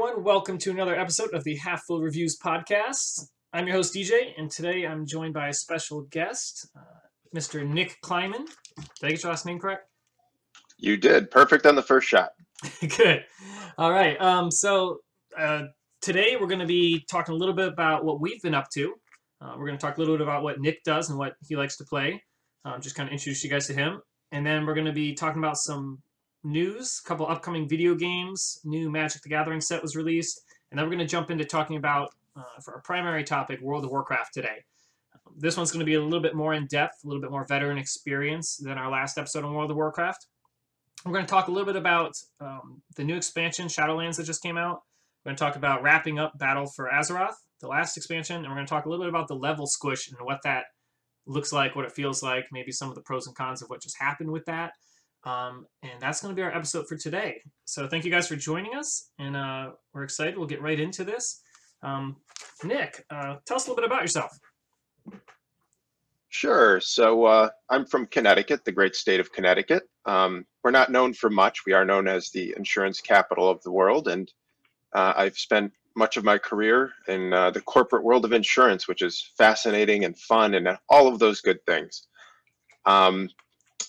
everyone, welcome to another episode of the Half Full Reviews podcast. I'm your host, DJ, and today I'm joined by a special guest, uh, Mr. Nick Climan. Did I get your last name correct? You did. Perfect on the first shot. Good. All right. Um, so uh, today we're going to be talking a little bit about what we've been up to. Uh, we're going to talk a little bit about what Nick does and what he likes to play. Um, just kind of introduce you guys to him. And then we're going to be talking about some news, a couple upcoming video games, new Magic the Gathering set was released, and then we're going to jump into talking about, uh, for our primary topic, World of Warcraft today. Um, this one's going to be a little bit more in depth, a little bit more veteran experience than our last episode on World of Warcraft. We're going to talk a little bit about um, the new expansion, Shadowlands, that just came out. We're going to talk about wrapping up Battle for Azeroth, the last expansion, and we're going to talk a little bit about the level squish and what that looks like, what it feels like, maybe some of the pros and cons of what just happened with that. Um, and that's going to be our episode for today. So thank you guys for joining us, and uh, we're excited. We'll get right into this. Um, Nick, uh, tell us a little bit about yourself. Sure. So uh, I'm from Connecticut, the great state of Connecticut. Um, we're not known for much. We are known as the insurance capital of the world, and uh, I've spent much of my career in uh, the corporate world of insurance, which is fascinating and fun and all of those good things. Um,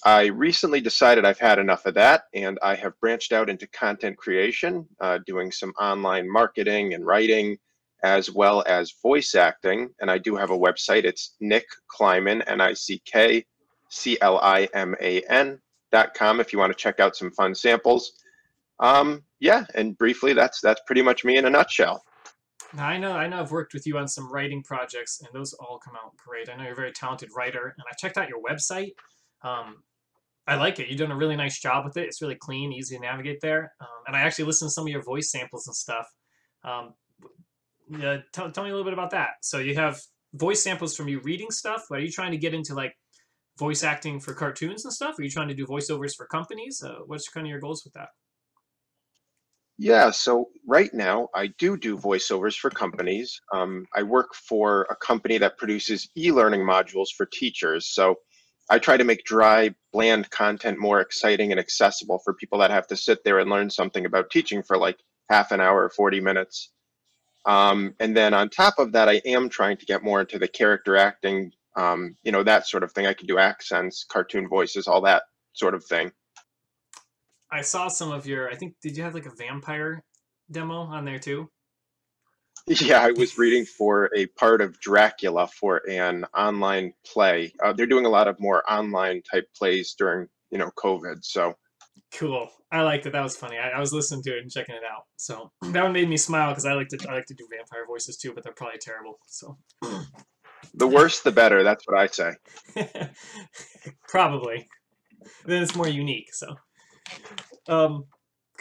I recently decided I've had enough of that, and I have branched out into content creation, uh, doing some online marketing and writing, as well as voice acting. And I do have a website. It's Nick Climan, N-I-C-K, C-L-I-M-A-N dot com. If you want to check out some fun samples. Um, yeah, and briefly, that's that's pretty much me in a nutshell. I know, I know. I've worked with you on some writing projects, and those all come out great. I know you're a very talented writer, and I checked out your website. Um, I like it. You've done a really nice job with it. It's really clean, easy to navigate there. Um, and I actually listened to some of your voice samples and stuff. Um, tell, tell me a little bit about that. So you have voice samples from you reading stuff. Are you trying to get into like voice acting for cartoons and stuff? Are you trying to do voiceovers for companies? Uh, what's kind of your goals with that? Yeah, so right now I do do voiceovers for companies. Um, I work for a company that produces e-learning modules for teachers. So I try to make dry, bland content more exciting and accessible for people that have to sit there and learn something about teaching for like half an hour or 40 minutes. Um, and then on top of that, I am trying to get more into the character acting, um, you know, that sort of thing. I can do accents, cartoon voices, all that sort of thing. I saw some of your, I think, did you have like a vampire demo on there too? Yeah, I was reading for a part of Dracula for an online play. Uh, they're doing a lot of more online type plays during, you know, COVID. So cool. I liked it. That was funny. I, I was listening to it and checking it out. So that one made me smile because I like to I like to do vampire voices too, but they're probably terrible. So the worse the better. That's what I say. probably. Then it's more unique. So. Um,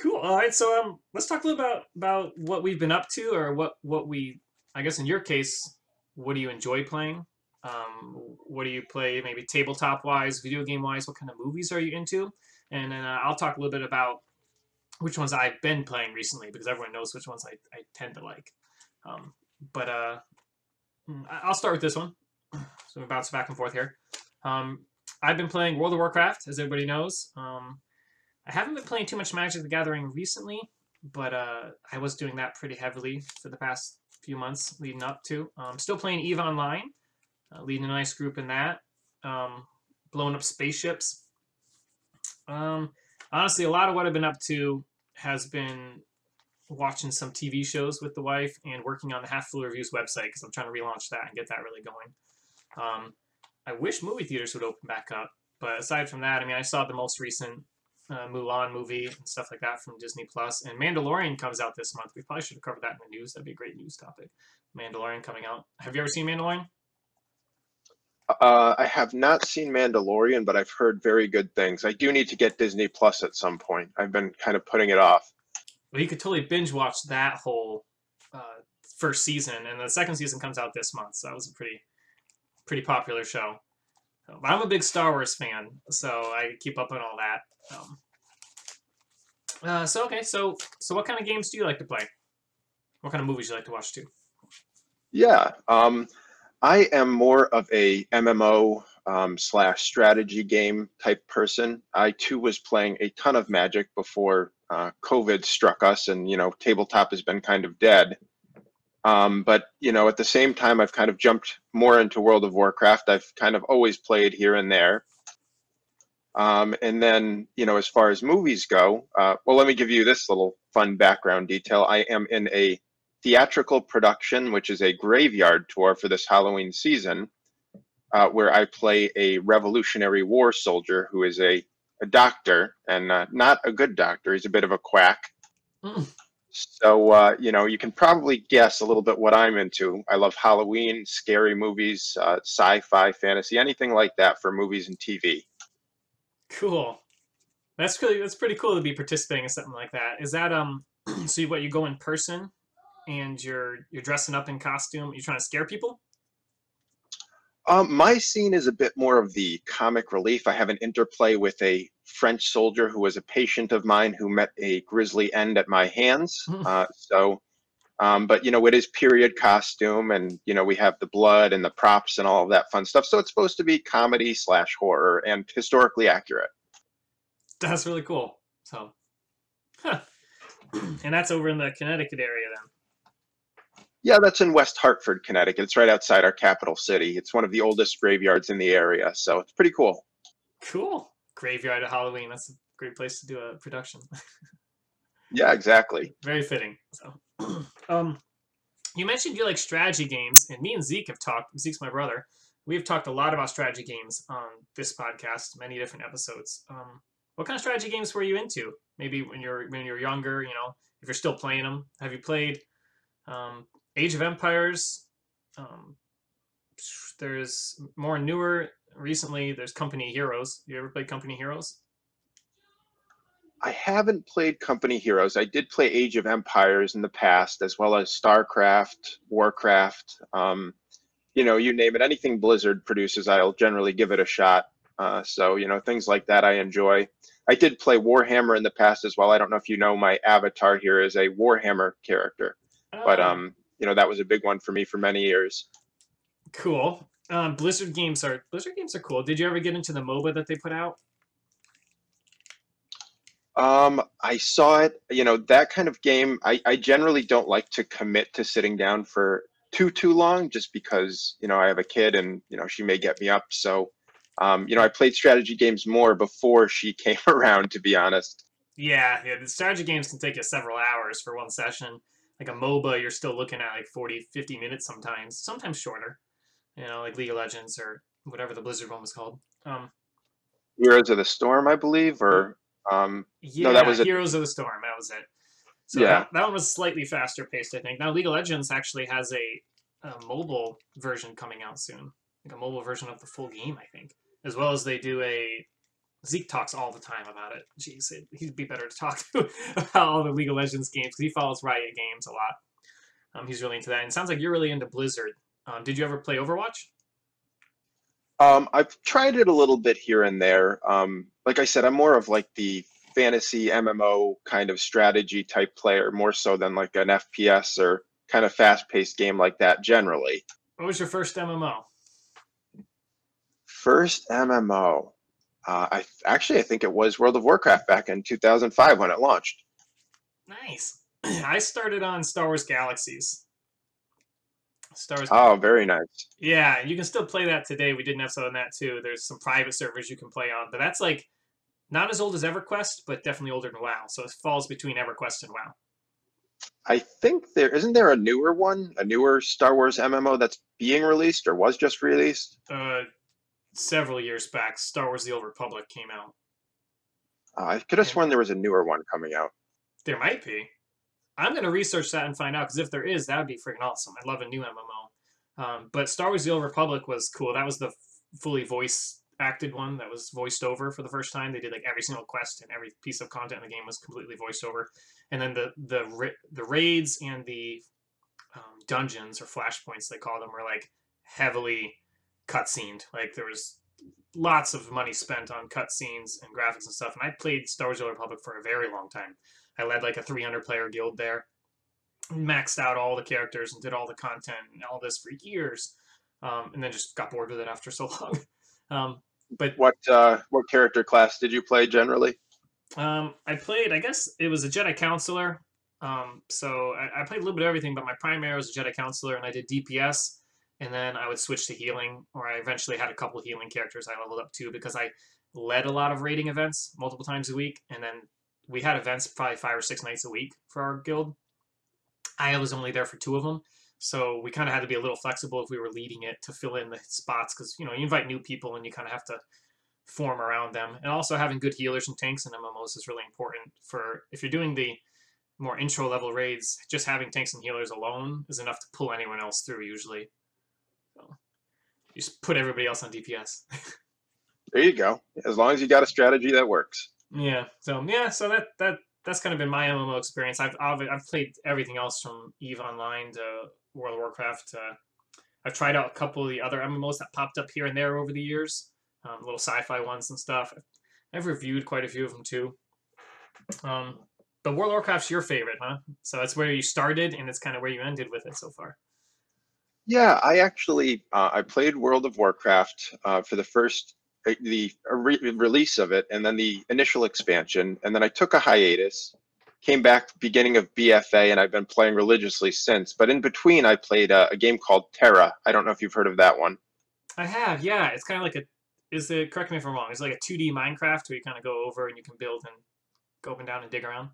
Cool. All right. So um, let's talk a little about about what we've been up to, or what what we, I guess, in your case, what do you enjoy playing? Um, what do you play? Maybe tabletop wise, video game wise. What kind of movies are you into? And then uh, I'll talk a little bit about which ones I've been playing recently because everyone knows which ones I, I tend to like. Um, but uh, hmm, I'll start with this one. So we bounce back and forth here. Um, I've been playing World of Warcraft, as everybody knows. Um, I haven't been playing too much Magic the Gathering recently, but uh, I was doing that pretty heavily for the past few months leading up to. Um, still playing EVE Online, uh, leading a nice group in that. Um, blowing up spaceships. Um, honestly, a lot of what I've been up to has been watching some TV shows with the wife and working on the Half Full Reviews website because I'm trying to relaunch that and get that really going. Um, I wish movie theaters would open back up, but aside from that, I mean, I saw the most recent uh, Mulan movie and stuff like that from Disney Plus. And Mandalorian comes out this month. We probably should have covered that in the news. That'd be a great news topic. Mandalorian coming out. Have you ever seen Mandalorian? Uh, I have not seen Mandalorian, but I've heard very good things. I do need to get Disney Plus at some point. I've been kind of putting it off. Well, you could totally binge watch that whole uh, first season, and the second season comes out this month. So that was a pretty, pretty popular show. I'm a big Star Wars fan, so I keep up on all that. Um, uh, so okay, so so what kind of games do you like to play? What kind of movies do you like to watch too? Yeah, um, I am more of a MMO um, slash strategy game type person. I too was playing a ton of Magic before uh, COVID struck us, and you know, tabletop has been kind of dead. Um, but you know, at the same time, I've kind of jumped more into World of Warcraft. I've kind of always played here and there. Um, and then, you know, as far as movies go, uh, well, let me give you this little fun background detail. I am in a theatrical production, which is a graveyard tour for this Halloween season, uh, where I play a Revolutionary War soldier who is a, a doctor and uh, not a good doctor. He's a bit of a quack. Mm. So, uh, you know, you can probably guess a little bit what I'm into. I love Halloween, scary movies, uh, sci fi, fantasy, anything like that for movies and TV. Cool. That's really that's pretty cool to be participating in something like that. Is that um so you, what you go in person and you're you're dressing up in costume, you're trying to scare people? Um, my scene is a bit more of the comic relief. I have an interplay with a French soldier who was a patient of mine who met a grisly end at my hands. Hmm. Uh, so, um, but you know, it is period costume, and you know, we have the blood and the props and all of that fun stuff. So it's supposed to be comedy slash horror and historically accurate. That's really cool. So huh. and that's over in the Connecticut area then. Yeah, that's in West Hartford, Connecticut. It's right outside our capital city. It's one of the oldest graveyards in the area, so it's pretty cool. Cool. Graveyard of Halloween. That's a great place to do a production. Yeah, exactly. Very fitting. So um you mentioned you like strategy games, and me and Zeke have talked Zeke's my brother. We've talked a lot about strategy games on this podcast, many different episodes. Um, what kind of strategy games were you into? Maybe when you're when you're younger, you know, if you're still playing them. Have you played um, Age of Empires? Um, there's more newer recently. There's Company Heroes. You ever played Company Heroes? I haven't played Company Heroes. I did play Age of Empires in the past, as well as StarCraft, Warcraft. Um, you know, you name it. Anything Blizzard produces, I'll generally give it a shot. Uh, so, you know, things like that I enjoy. I did play Warhammer in the past as well. I don't know if you know my avatar here is a Warhammer character, but Oh. um, you know, that was a big one for me for many years. Cool. Um, Blizzard games are Blizzard games are cool. Did you ever get into the MOBA that they put out? Um, I saw it, you know, that kind of game, I, I generally don't like to commit to sitting down for too, too long just because, you know, I have a kid and, you know, she may get me up. So, um, you know, I played strategy games more before she came around, to be honest. Yeah, yeah. The strategy games can take you several hours for one session. Like a MOBA, you're still looking at like 40, 50 minutes sometimes, sometimes shorter. You know, like League of Legends or whatever the Blizzard one was called. Um, Heroes of the Storm, I believe, or, um, yeah, that was a- Heroes of the Storm. That was it. So Yeah. that, that one was slightly faster paced, I think. Now League of Legends actually has a, a mobile version coming out soon, like a mobile version of the full game, I think, as well as they do a. Zeke talks all the time about it. Jeez, it, he'd be better to talk to about all the League of Legends games because he follows Riot Games a lot. Um, he's really into that, and it sounds like you're really into Blizzard. Um, did you ever play Overwatch? um, I've tried it a little bit here and there. Um, like I said, I'm more of like the fantasy MMO kind of strategy type player, more so than like an FPS or kind of fast paced game like that generally. What was your first MMO? First MMO. Uh, I actually I think it was World of Warcraft back in 2005 when it launched. Nice. I started on Star Wars Galaxies. Star Wars Oh, very nice. Yeah, you can still play that today. We did an episode on that too. There's some private servers you can play on, but that's like not as old as EverQuest, but definitely older than WoW. So it falls between EverQuest and WoW. I think there isn't there a newer one, a newer Star Wars MMO that's being released or was just released. Uh, several years back, Star Wars: The Old Republic came out. Uh, I could have sworn there was a newer one coming out. There might be. I'm gonna research that and find out because if there is, that would be freaking awesome. I'd love a new MMO. Um, but Star Wars: The Old Republic was cool. That was the f- fully voice acted one that was voiced over for the first time. They did like every single quest and every piece of content in the game was completely voiced over. And then the the the raids and the um, dungeons or flashpoints they call them were like heavily cutscened. Like there was lots of money spent on cutscenes and graphics and stuff. And I played Star Wars: The Old Republic for a very long time. I led like a 300 player guild there, maxed out all the characters and did all the content and all this for years, um, and then just got bored with it after so long. Um, but What uh, what character class did you play generally? Um, I played. I guess it was a Jedi Counselor. Um, so I, I played a little bit of everything, but my primary was a Jedi Counselor, and I did DPS, and then I would switch to healing, or I eventually had a couple healing characters I leveled up to because I led a lot of raiding events multiple times a week, and then we had events probably five or six nights a week for our guild. I was only there for two of them, so we kind of had to be a little flexible if we were leading it to fill in the spots because you know you invite new people and you kind of have to form around them. And also having good healers and tanks in MMOs is really important for if you're doing the more intro level raids. Just having tanks and healers alone is enough to pull anyone else through usually. So you just put everybody else on DPS. There you go. As long as you got a strategy that works. Yeah. So yeah. So that that that's kind of been my MMO experience. I've I've, I've played everything else from Eve Online to World of Warcraft. Uh, I've tried out a couple of the other MMOs that popped up here and there over the years, um, little sci-fi ones and stuff. I've reviewed quite a few of them too. Um, but World of Warcraft's your favorite, huh? So that's where you started, and it's kind of where you ended with it so far. Yeah, I actually uh, I played World of Warcraft uh, for the first uh, the re- release of it, and then the initial expansion, and then I took a hiatus, came back beginning of BFA, and I've been playing religiously since. But in between, I played a, a game called TERA. I don't know if you've heard of that one. I have, yeah. It's kind of like a is it correct me if I'm wrong? It's like a 2D Minecraft where you kind of go over and you can build and go up and down and dig around.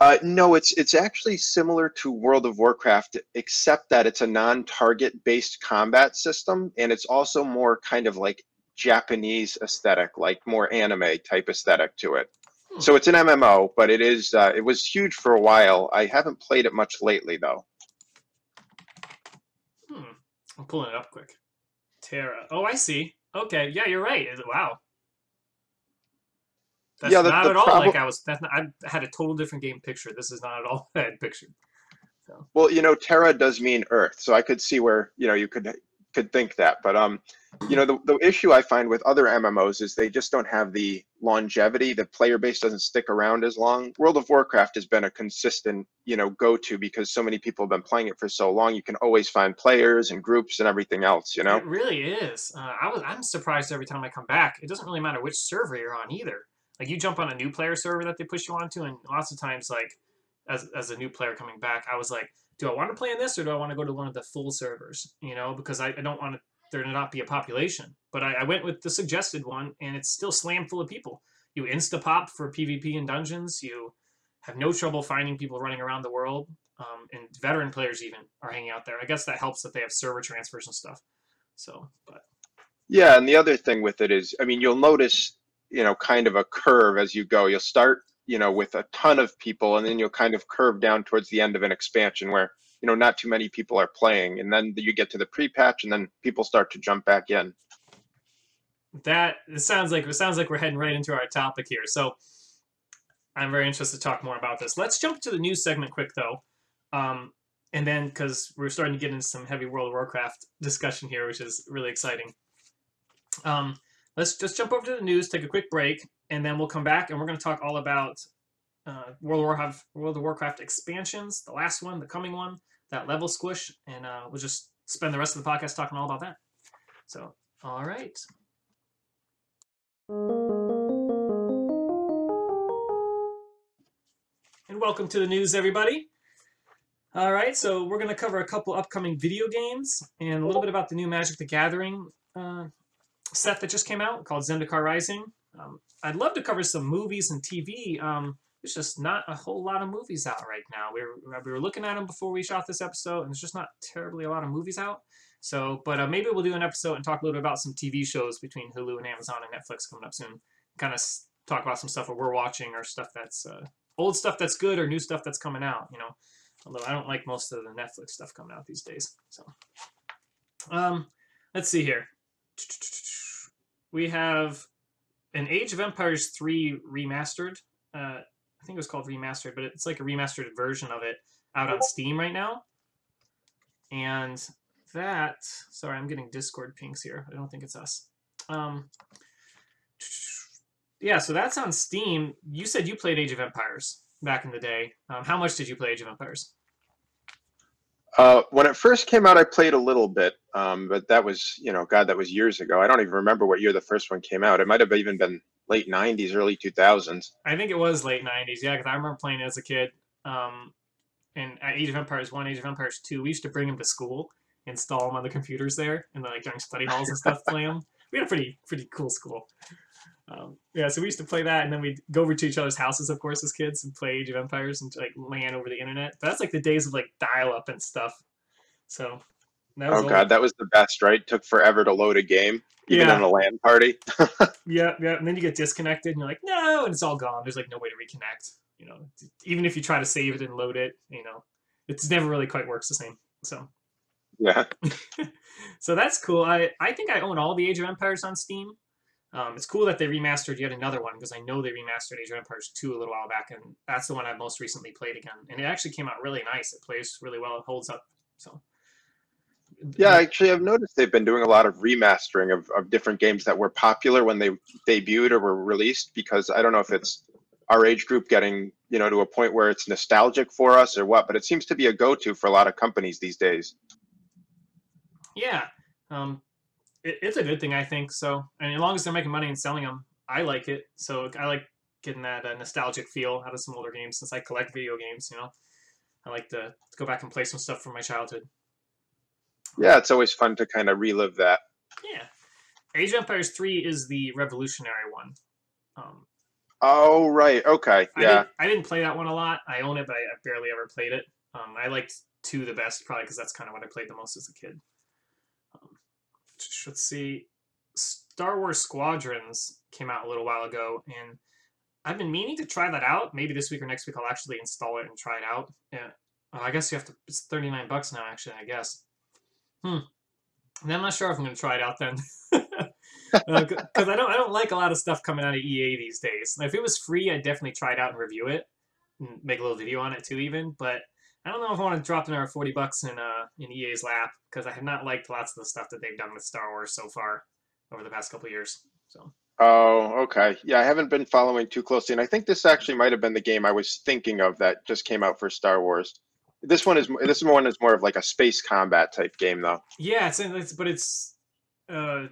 Uh, no, it's it's actually similar to World of Warcraft, except that it's a non-target based combat system, and it's also more kind of like Japanese aesthetic, like more anime type aesthetic to it. Hmm. So it's an MMO, but it is uh, it was huge for a while. I haven't played it much lately though. Hmm. I'm pulling it up quick. TERA. Oh, I see. Okay. Yeah, you're right. Wow. That's Yeah, the- not the at all like I was. That's not, I had a total different game picture. This is not at all what I had pictured. Well, you know, TERA does mean Earth, so I could see where you know you could could think that. But um, you know, the the issue I find with other MMOs is they just don't have the longevity. The player base doesn't stick around as long. World of Warcraft has been a consistent you know go to because so many people have been playing it for so long. You can always find players and groups and everything else. You know. It really is. Uh, I was. I'm surprised every time I come back. It doesn't really matter which server you're on either. Like you jump on a new player server that they push you onto, and lots of times, like as as a new player coming back, I was like, do I want to play in this or do I want to go to one of the full servers? You know, because I, I don't want to, there to not be a population. But I, I went with the suggested one, and it's still slam full of people. You insta pop for PvP and dungeons. You have no trouble finding people running around the world, um, and veteran players even are hanging out there. I guess that helps that they have server transfers and stuff. So, but Yeah, and the other thing with it is, I mean, you'll notice, you know, kind of a curve as you go. You'll start, you know, with a ton of people, and then you'll kind of curve down towards the end of an expansion where, you know, not too many people are playing, and then you get to the pre-patch, and then people start to jump back in. that it sounds like it sounds like we're heading right into our topic here. So I'm very interested to talk more about this. Let's jump to the news segment quick though, um, and then because we're starting to get into some heavy World of Warcraft discussion here, which is really exciting. Um, let's just jump over to the news, take a quick break, and then we'll come back and we're going to talk all about uh, World of Warcraft, World of Warcraft expansions, the last one, the coming one, that level squish, and uh, we'll just spend the rest of the podcast talking all about that. So, all right. And welcome to the news, everybody. All right, so we're going to cover a couple upcoming video games and a little bit about the new Magic the Gathering uh, set that just came out called Zendikar Rising. Um, I'd love to cover some movies and TV. Um, there's just not a whole lot of movies out right now. We were, we were looking at them before we shot this episode, and there's just not terribly a lot of movies out. So, but uh, maybe we'll do an episode and talk a little bit about some TV shows between Hulu and Amazon and Netflix coming up soon. Kind of talk about some stuff that we're watching or stuff that's uh, old stuff that's good or new stuff that's coming out. You know, although I don't like most of the Netflix stuff coming out these days. So, um, let's see here. We have an Age of Empires 3 remastered. Uh, I think it was called remastered, but it's like a remastered version of it out on Steam right now. And that, sorry, I'm getting Discord pings here. I don't think it's us. Um, yeah, so that's on Steam. You said you played Age of Empires back in the day. Um, how much did you play Age of Empires? Uh, when it first came out, I played a little bit, um, but that was, you know, God, that was years ago. I don't even remember what year the first one came out. It might have even been late '90s, early 2000s. I think it was late '90s. Yeah, because I remember playing it as a kid. Um, and at Age of Empires One, Age of Empires Two, we used to bring them to school, install them on the computers there, and like during study halls and stuff, play them. We had a pretty pretty cool school. Um, yeah, so we used to play that, and then we'd go over to each other's houses, of course, as kids, and play Age of Empires and like LAN over the internet. But that's like the days of like dial up and stuff. So that was Oh old. god, that was the best, right? Took forever to load a game, even Yeah. in a LAN party. Yeah, yeah, and then you get disconnected, and you're like, no, and it's all gone. There's like no way to reconnect. You know, even if you try to save it and load it, you know, it's never really quite works the same. So, Yeah. so that's cool. I I think I own all the Age of Empires on Steam. Um, it's cool that they remastered yet another one because I know they remastered Age of Empires 2 a little while back, and that's the one I've most recently played again. And it actually came out really nice. It plays really well. It holds up. So, Yeah, actually, I've noticed they've been doing a lot of remastering of, of different games that were popular when they debuted or were released. Because I don't know if it's our age group getting, you know, to a point where it's nostalgic for us or what, but it seems to be a go-to for a lot of companies these days. Yeah, um, it, it's a good thing I think. So, and as long as they're making money and selling them, I like it. So I like getting that uh, nostalgic feel out of some older games since I collect video games. You know, I like to go back and play some stuff from my childhood. Yeah, it's always fun to kind of relive that. Yeah, Age of Empires Three is the revolutionary one. Um, Oh, right. Okay. I, Yeah. didn't, I didn't play that one a lot. I own it, but I, I barely ever played it. Um, I liked two the best, probably because that's kind of what I played the most as a kid. Sh- let's see. Star Wars Squadrons came out a little while ago, and I've been meaning to try that out. Maybe this week or next week I'll actually install it and try it out. Yeah. Oh, I guess you have to. It's thirty nine bucks now, actually. I guess. Hmm. And I'm not sure if I'm going to try it out then. because I don't I don't like a lot of stuff coming out of EA these days. If it was free, I'd definitely try it out and review it, and make a little video on it too, even. But I don't know if I want to drop another forty bucks in uh in EA's lap because I have not liked lots of the stuff that they've done with Star Wars so far over the past couple years. So Oh, okay. Yeah, I haven't been following too closely, and I think this actually might have been the game I was thinking of that just came out for Star Wars. This one is this one is more of like a space combat type game, though. yeah, it's, it's but it's uh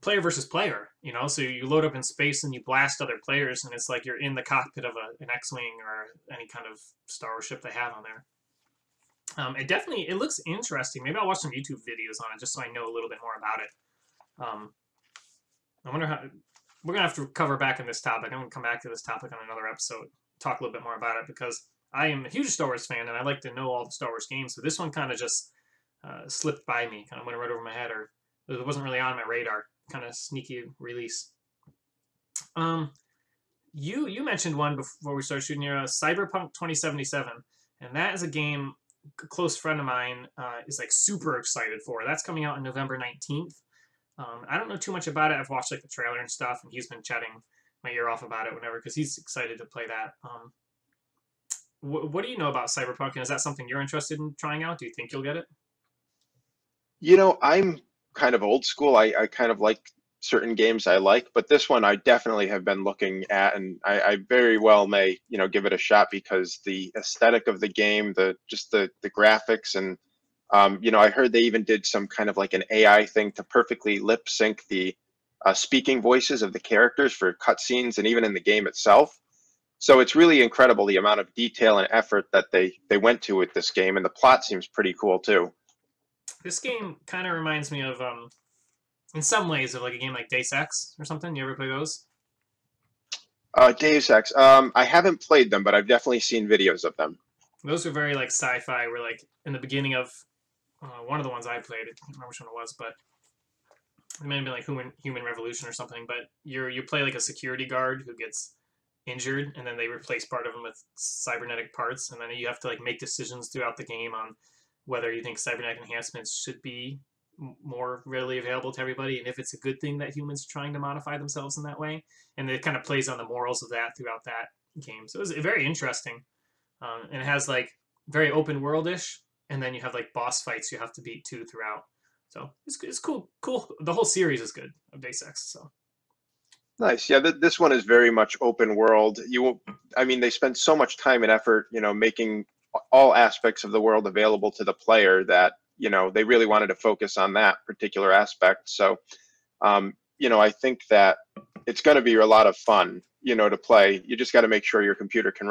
player versus player, you know. So you load up in space and you blast other players, and it's like you're in the cockpit of a, an X-wing or any kind of Star ship they have on there. Um, it definitely it looks interesting. Maybe I'll watch some YouTube videos on it just so I know a little bit more about it. Um, I wonder how we're gonna have to cover back in this topic. I'm gonna come back to this topic on another episode, talk a little bit more about it because I am a huge Star Wars fan and I like to know all the Star Wars games. So this one kind of just uh, slipped by me, kind of went right over my head, or it wasn't really on my radar. Kind of sneaky release. Um, you you mentioned one before we started shooting here, uh, Cyberpunk 2077, and that is a game a close friend of mine uh, is like super excited for. That's coming out on November 19th. Um, I don't know too much about it. I've watched like the trailer and stuff, and he's been chatting my ear off about it whenever because he's excited to play that. Um, wh- what do you know about Cyberpunk, and is that something you're interested in trying out? Do you think you'll get it? You know, I'm kind of old school. I, I kind of like certain games I like, but this one I definitely have been looking at, and I, I very well may, you know, give it a shot because the aesthetic of the game, the just the the graphics, and um, you know, I heard they even did some kind of like an AI thing to perfectly lip sync the uh, speaking voices of the characters for cutscenes and even in the game itself. So it's really incredible the amount of detail and effort that they they went to with this game, and the plot seems pretty cool too. This game kind of reminds me of, um, in some ways, of like a game like Deus Ex or something. You ever play those? Uh, Deus Ex. Um, I haven't played them, but I've definitely seen videos of them. Those are very like sci-fi. Where like in the beginning of uh, one of the ones I played, I can't remember which one it was, but it may have been like Human Human Revolution or something. But you're you play like a security guard who gets injured, and then they replace part of him with cybernetic parts, and then you have to like make decisions throughout the game on whether you think cybernetic enhancements should be more readily available to everybody, and if it's a good thing that humans are trying to modify themselves in that way. And it kind of plays on the morals of that throughout that game. So it was very interesting, um, and it has like very open world-ish, and then you have like boss fights you have to beat too throughout. So it's it's cool, cool. The whole series is good of Deus Ex. So Nice. Yeah, th- this one is very much open world. You, I mean, they spend so much time and effort, you know, making all aspects of the world available to the player that you know they really wanted to focus on that particular aspect. So, um, you know, I think that it's going to be a lot of fun, you know, to play. You just got to make sure your computer can.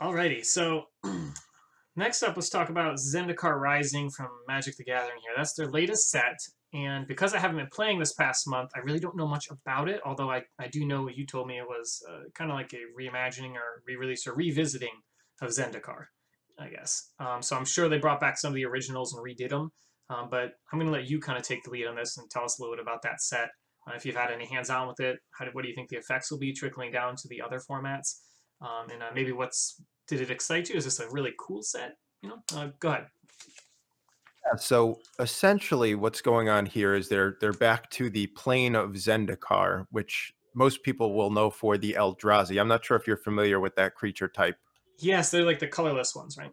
Alrighty, so next up, let's talk about Zendikar Rising from Magic the Gathering here. That's their latest set, and because I haven't been playing this past month, I really don't know much about it, although I, I do know what you told me it was uh, kind of like a reimagining or re-release or revisiting of Zendikar, I guess. Um, so I'm sure they brought back some of the originals and redid them, um, but I'm going to let you kind of take the lead on this and tell us a little bit about that set. Uh, if you've had any hands-on with it, how do, what do you think the effects will be trickling down to the other formats? Um, and uh, maybe what's did it excite you? Is this a really cool set? You know, uh, go ahead. Yeah, so essentially, what's going on here is they're they're back to the plane of Zendikar, which most people will know for the Eldrazi. I'm not sure if you're familiar with that creature type. Yes, they're like the colorless ones, right?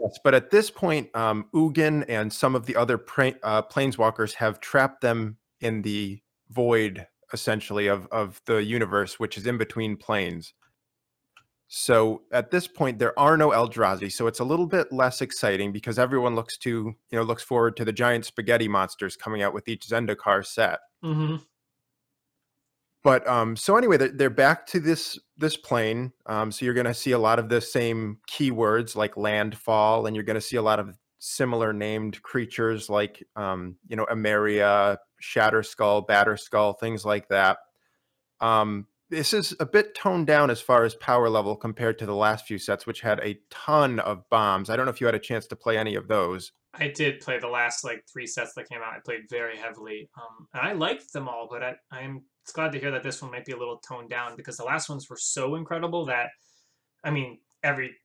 Yes, but at this point, um, Ugin and some of the other pra- uh, planeswalkers have trapped them in the void, essentially, of of the universe, which is in between planes. So at this point, there are no Eldrazi, so it's a little bit less exciting because everyone looks to you know looks forward to the giant spaghetti monsters coming out with each Zendikar set. Mm-hmm. But um, so anyway, they're, they're back to this this plane. Um, so you're going to see a lot of the same keywords like landfall, and you're going to see a lot of similar named creatures like um, you know Emeria, Shatterskull, Batter Skull, things like that. Um, this is a bit toned down as far as power level compared to the last few sets, which had a ton of bombs. I don't know if you had a chance to play any of those. I did play the last like three sets that came out. I played very heavily, um, and I liked them all. But I, I'm glad to hear that this one might be a little toned down because the last ones were so incredible that, I mean, every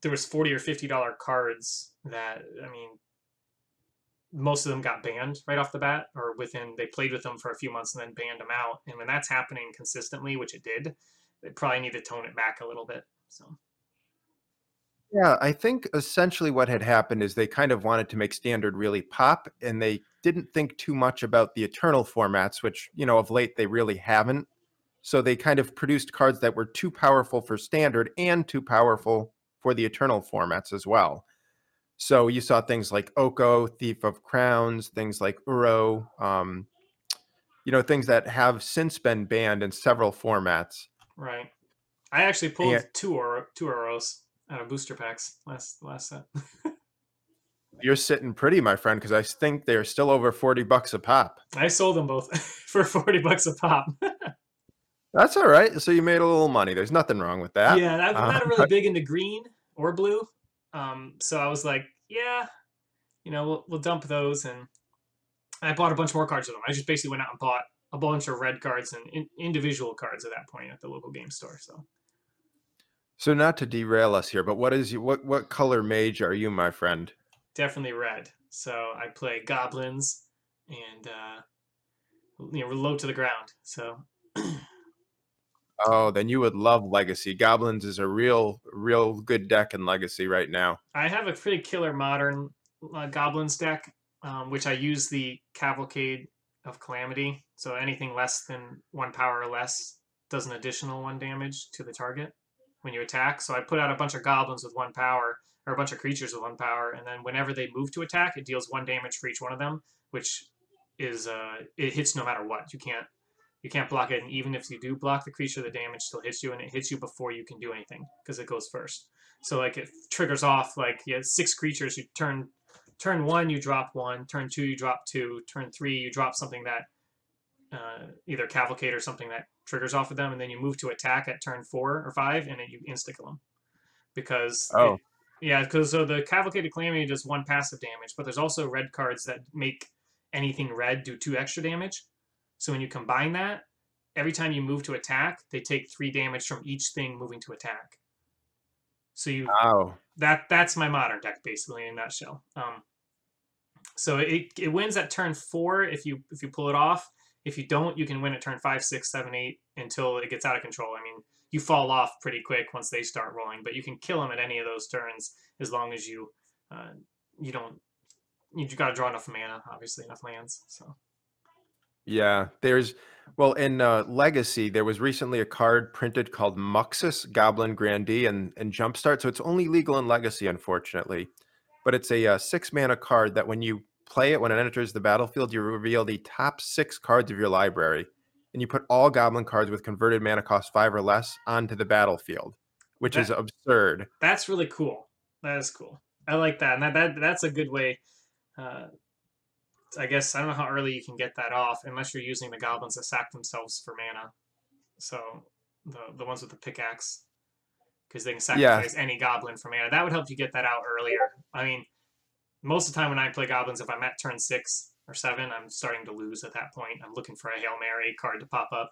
there was forty or fifty dollar cards that I mean, most of them got banned right off the bat, or within they played with them for a few months and then banned them out. And when that's happening consistently, which it did, they probably need to tone it back a little bit. So. Yeah, I think essentially what had happened is they kind of wanted to make standard really pop, and they didn't think too much about the eternal formats, which, you know, of late they really haven't. So they kind of produced cards that were too powerful for standard and too powerful for the eternal formats as well. So you saw things like Oko, Thief of Crowns, things like Uro, um, you know, things that have since been banned in several formats. Right. I actually pulled Yeah. two or two Uros out of booster packs last last set. You're sitting pretty, my friend, because I think they're still over 40 bucks a pop. I sold them both for forty bucks a pop. That's all right. So you made a little money. There's nothing wrong with that. yeah, I'm Uh, not really big into green or blue, um, so I was like, yeah, you know, we'll, we'll dump those, and I bought a bunch more cards of them. I just basically went out and bought a bunch of red cards and in, individual cards at that point at the local game store. So So not to derail us here, but what is you what what color mage are you, my friend? definitely red. So I play goblins and uh, you know, we're low to the ground. So Oh, then you would love Legacy. Goblins is a real real good deck in Legacy right now. I have a pretty killer modern uh, goblins deck, um, which I use the Cavalcade of Calamity. So anything less than one power or less does an additional one damage to the target when you attack. So I put out a bunch of goblins with one power, or a bunch of creatures with one power, and then whenever they move to attack, it deals one damage for each one of them, which is uh, it hits no matter what. You can't you can't block it, and even if you do block the creature, the damage still hits you, and it hits you before you can do anything because it goes first. So like it triggers off like you have six creatures. You turn turn one, you drop one. Turn two, you drop two. Turn three, you drop something that uh, either cavalcade or something that triggers off of them, and then you move to attack at turn four or five, and you insta kill them because it- Oh. yeah, because so the cavalcade calamity does one passive damage, but there's also red cards that make anything red do two extra damage. So when you combine that, every time you move to attack, they take three damage from each thing moving to attack. So you Wow. that that's my modern deck basically in a nutshell. Um, so it, it wins at turn four if you if you pull it off. If you don't, you can win at turn five, six, seven, eight until it gets out of control. I mean, you fall off pretty quick once they start rolling, but you can kill them at any of those turns as long as you uh, you don't you got to draw enough mana, obviously enough lands. So Yeah, there's well in uh, Legacy there was recently a card printed called Muxus Goblin Grandee and and Jumpstart. So it's only legal in Legacy, unfortunately, but it's a uh, six mana card that when you play it when it enters the battlefield, you reveal the top six cards of your library, and you put all goblin cards with converted mana cost five or less onto the battlefield, which is absurd. That's really cool. That is cool. I like that. And that, that that's a good way. Uh, I guess I don't know how early you can get that off unless you're using the goblins that sack themselves for mana. So the the ones with the pickaxe, because they can Yeah. sacrifice any goblin for mana. That would help you get that out earlier. I mean, most of the time when I play goblins, if I'm at turn six or seven, I'm starting to lose at that point. I'm looking for a hail mary card to pop up.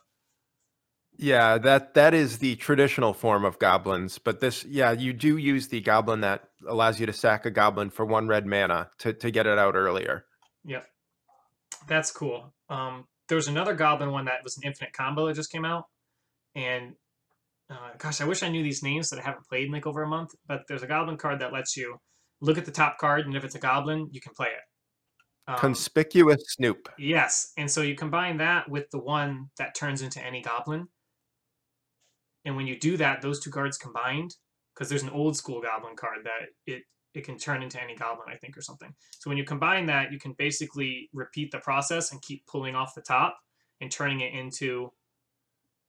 Yeah, that that is the traditional form of goblins, but this, yeah, you do use the goblin that allows you to sack a goblin for one red mana to to get it out earlier. Yep. That's cool. Um, there was another Goblin one that was an infinite combo that just came out. And uh, gosh, I wish I knew these names that I haven't played in like over a month. But there's a Goblin card that lets you look at the top card, and if it's a Goblin, you can play it. Um, Conspicuous Snoop. Yes, and so you combine that with the one that turns into any goblin. And when you do that, those two cards combined, because there's an old school goblin card that it it can turn into any goblin, I think, or something. So when you combine that, you can basically repeat the process and keep pulling off the top and turning it into,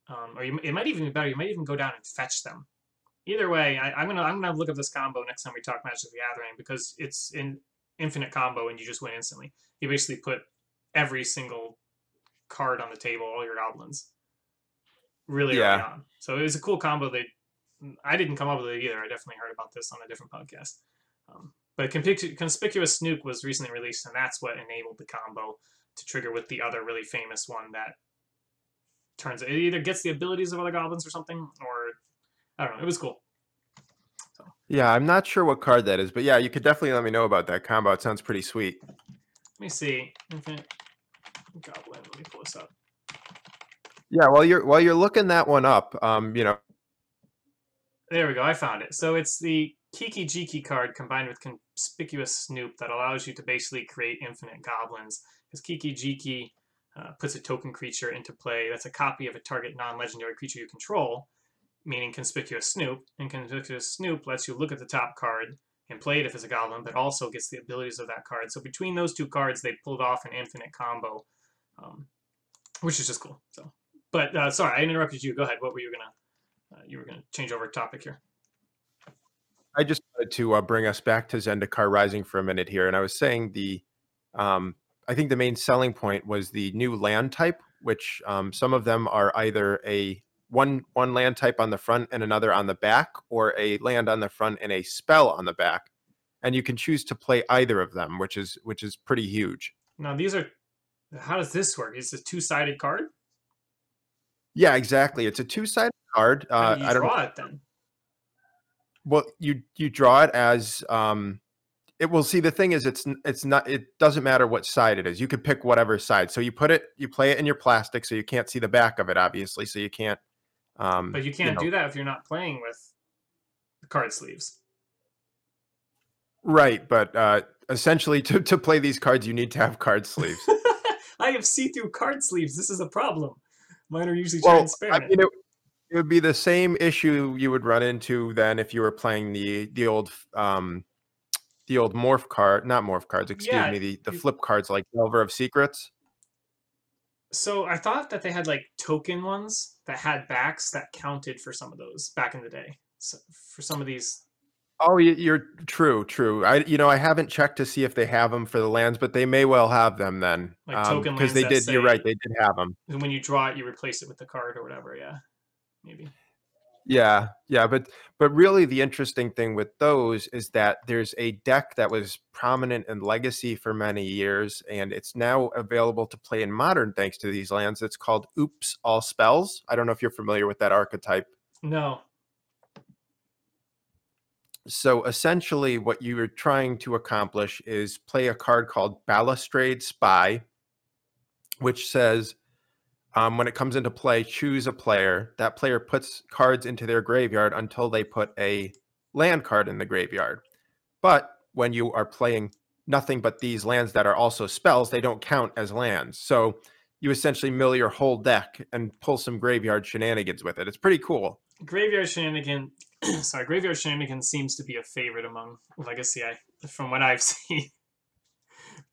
um, or you, it might even be better. You might even go down and fetch them. Either way, I, I'm gonna I'm gonna look up this combo next time we talk Magic the Gathering because it's in infinite combo and you just win instantly. You basically put every single card on the table, all your goblins, really early on. So it was a cool combo. That I didn't come up with it either. I definitely heard about this on a different podcast. Um, but Conspicuous Snoop was recently released, and that's what enabled the combo to trigger with the other really famous one that turns it either gets the abilities of other goblins or something, or I don't know. It was cool. Yeah, I'm not sure what card that is, but yeah, you could definitely let me know about that combo. It sounds pretty sweet. Let me see. Infinite Goblin. Let me pull this up. Yeah, while you're while you're looking that one up, um, you know, There we go. I found it. So it's the Kiki Jiki card combined with Conspicuous Snoop that allows you to basically create infinite goblins. Because Kiki Jiki uh, puts a token creature into play that's a copy of a target non legendary creature you control, meaning Conspicuous Snoop. And Conspicuous Snoop lets you look at the top card and play it if it's a goblin, but also gets the abilities of that card. So between those two cards, they pulled off an infinite combo, um, which is just cool. So, but uh, sorry, I interrupted you. Go ahead. What were you gonna? Uh, you were gonna change over topic here. I just wanted to uh, bring us back to Zendikar Rising for a minute here, and I was saying the, um, I think the main selling point was the new land type, which um, some of them are either a one one land type on the front and another on the back, or a land on the front and a spell on the back, and you can choose to play either of them, which is which is pretty huge. Now these are. How does this work? Is it a two-sided card? Yeah, exactly. It's a two sided card. Uh, you I don't draw it then? Well, you you draw it as um it will see the thing is it's it's not it doesn't matter what side it is. You could pick whatever side. So you put it you play it in your plastic so you can't see the back of it obviously, so you can't um But you can't know. do that if you're not playing with the card sleeves. right, but uh essentially to to play these cards you need to have card sleeves. I have see-through card sleeves. This is a problem. Mine are usually well, transparent. I mean it, it would be the same issue you would run into then if you were playing the the old um the old morph card, not morph cards, excuse Yeah, me, the the flip cards like Delver of Secrets. so I thought that they had like token ones that had backs that counted for some of those back in the day. So for some of these, Oh, you're true, true. I, you know, I haven't checked to see if they have them for the lands, but they may well have them then, Like token because they did. You're right, they did have them. And when you draw it, you replace it with the card or whatever. Yeah, maybe. Yeah, yeah, but but really, the interesting thing with those is that there's a deck that was prominent in Legacy for many years, and it's now available to play in Modern thanks to these lands. It's called Oops All Spells. I don't know if you're familiar with that archetype. No. So essentially, what you are trying to accomplish is play a card called Balustrade Spy, which says um, when it comes into play, choose a player. That player puts cards into their graveyard until they put a land card in the graveyard. But when you are playing nothing but these lands that are also spells, they don't count as lands. So you essentially mill your whole deck and pull some graveyard shenanigans with it. It's pretty cool. Graveyard Shenanigan, sorry, Graveyard Shenanigan seems to be a favorite among Legacy, I, from what I've seen.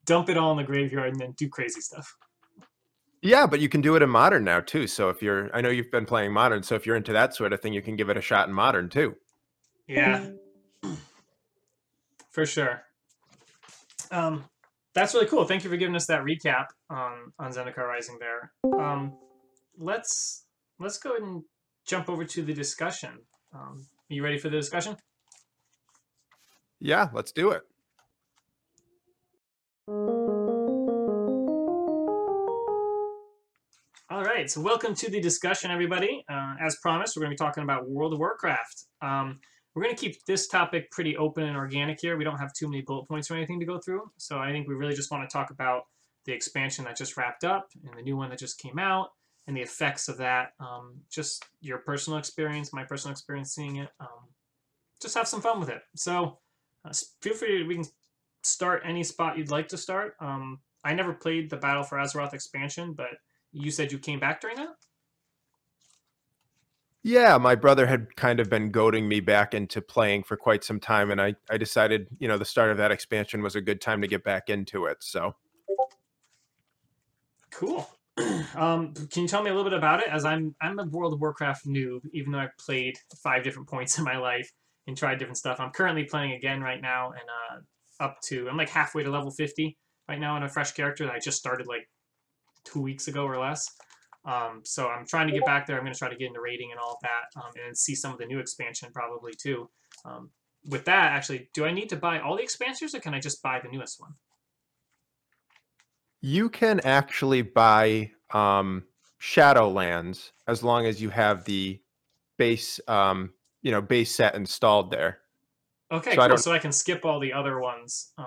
dump it all in the graveyard and then do crazy stuff. Yeah, but you can do it in modern now too. So if you're, I know you've been playing modern, so if you're into that sort of thing, you can give it a shot in modern too. Yeah, for sure. Um, that's really cool. Thank you for giving us that recap on on Zendikar Rising. There. Um, let's let's go ahead and jump over to the discussion. Um, are you ready for the discussion? Yeah, let's do it. All right, so welcome to the discussion, everybody. Uh, as promised, we're going to be talking about World of Warcraft. Um, we're going to keep this topic pretty open and organic here. We don't have too many bullet points or anything to go through. So I think we really just want to talk about the expansion that just wrapped up and the new one that just came out and the effects of that. Um, just your personal experience, my personal experience seeing it. Um, just have some fun with it. So uh, feel free, to, we can start any spot you'd like to start. Um, I never played the Battle for Azeroth expansion, but you said you came back during that? Yeah, my brother had kind of been goading me back into playing for quite some time, and I, I decided, you know, the start of that expansion was a good time to get back into it. So cool. Um, can you tell me a little bit about it? As I'm I'm a World of Warcraft noob, even though I've played five different points in my life and tried different stuff. I'm currently playing again right now, and uh, up to I'm like halfway to level 50 right now in a fresh character that I just started like two weeks ago or less. Um, so I'm trying to get back there. I'm going to try to get into raiding and all of that um, and see some of the new expansion probably too. Um, with that, actually, do I need to buy all the expansions or can I just buy the newest one? You can actually buy um, Shadowlands as long as you have the base, um, you know, base set installed there. Okay, so cool. I so I can skip all the other ones um,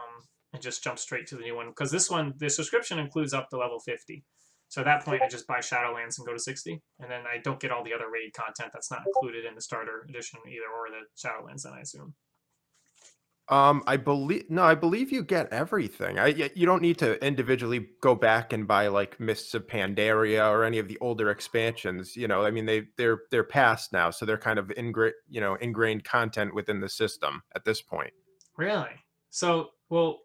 and just jump straight to the new one because this one, the subscription includes up to level 50. So at that point, I just buy Shadowlands and go to 60, and then I don't get all the other raid content that's not included in the starter edition either, or the Shadowlands. Then I assume. Um, I believe no, I believe you get everything. I you don't need to individually go back and buy like Mists of Pandaria or any of the older expansions. You know, I mean they they're they're past now, so they're kind of ingrained you know ingrained content within the system at this point. Really? So well,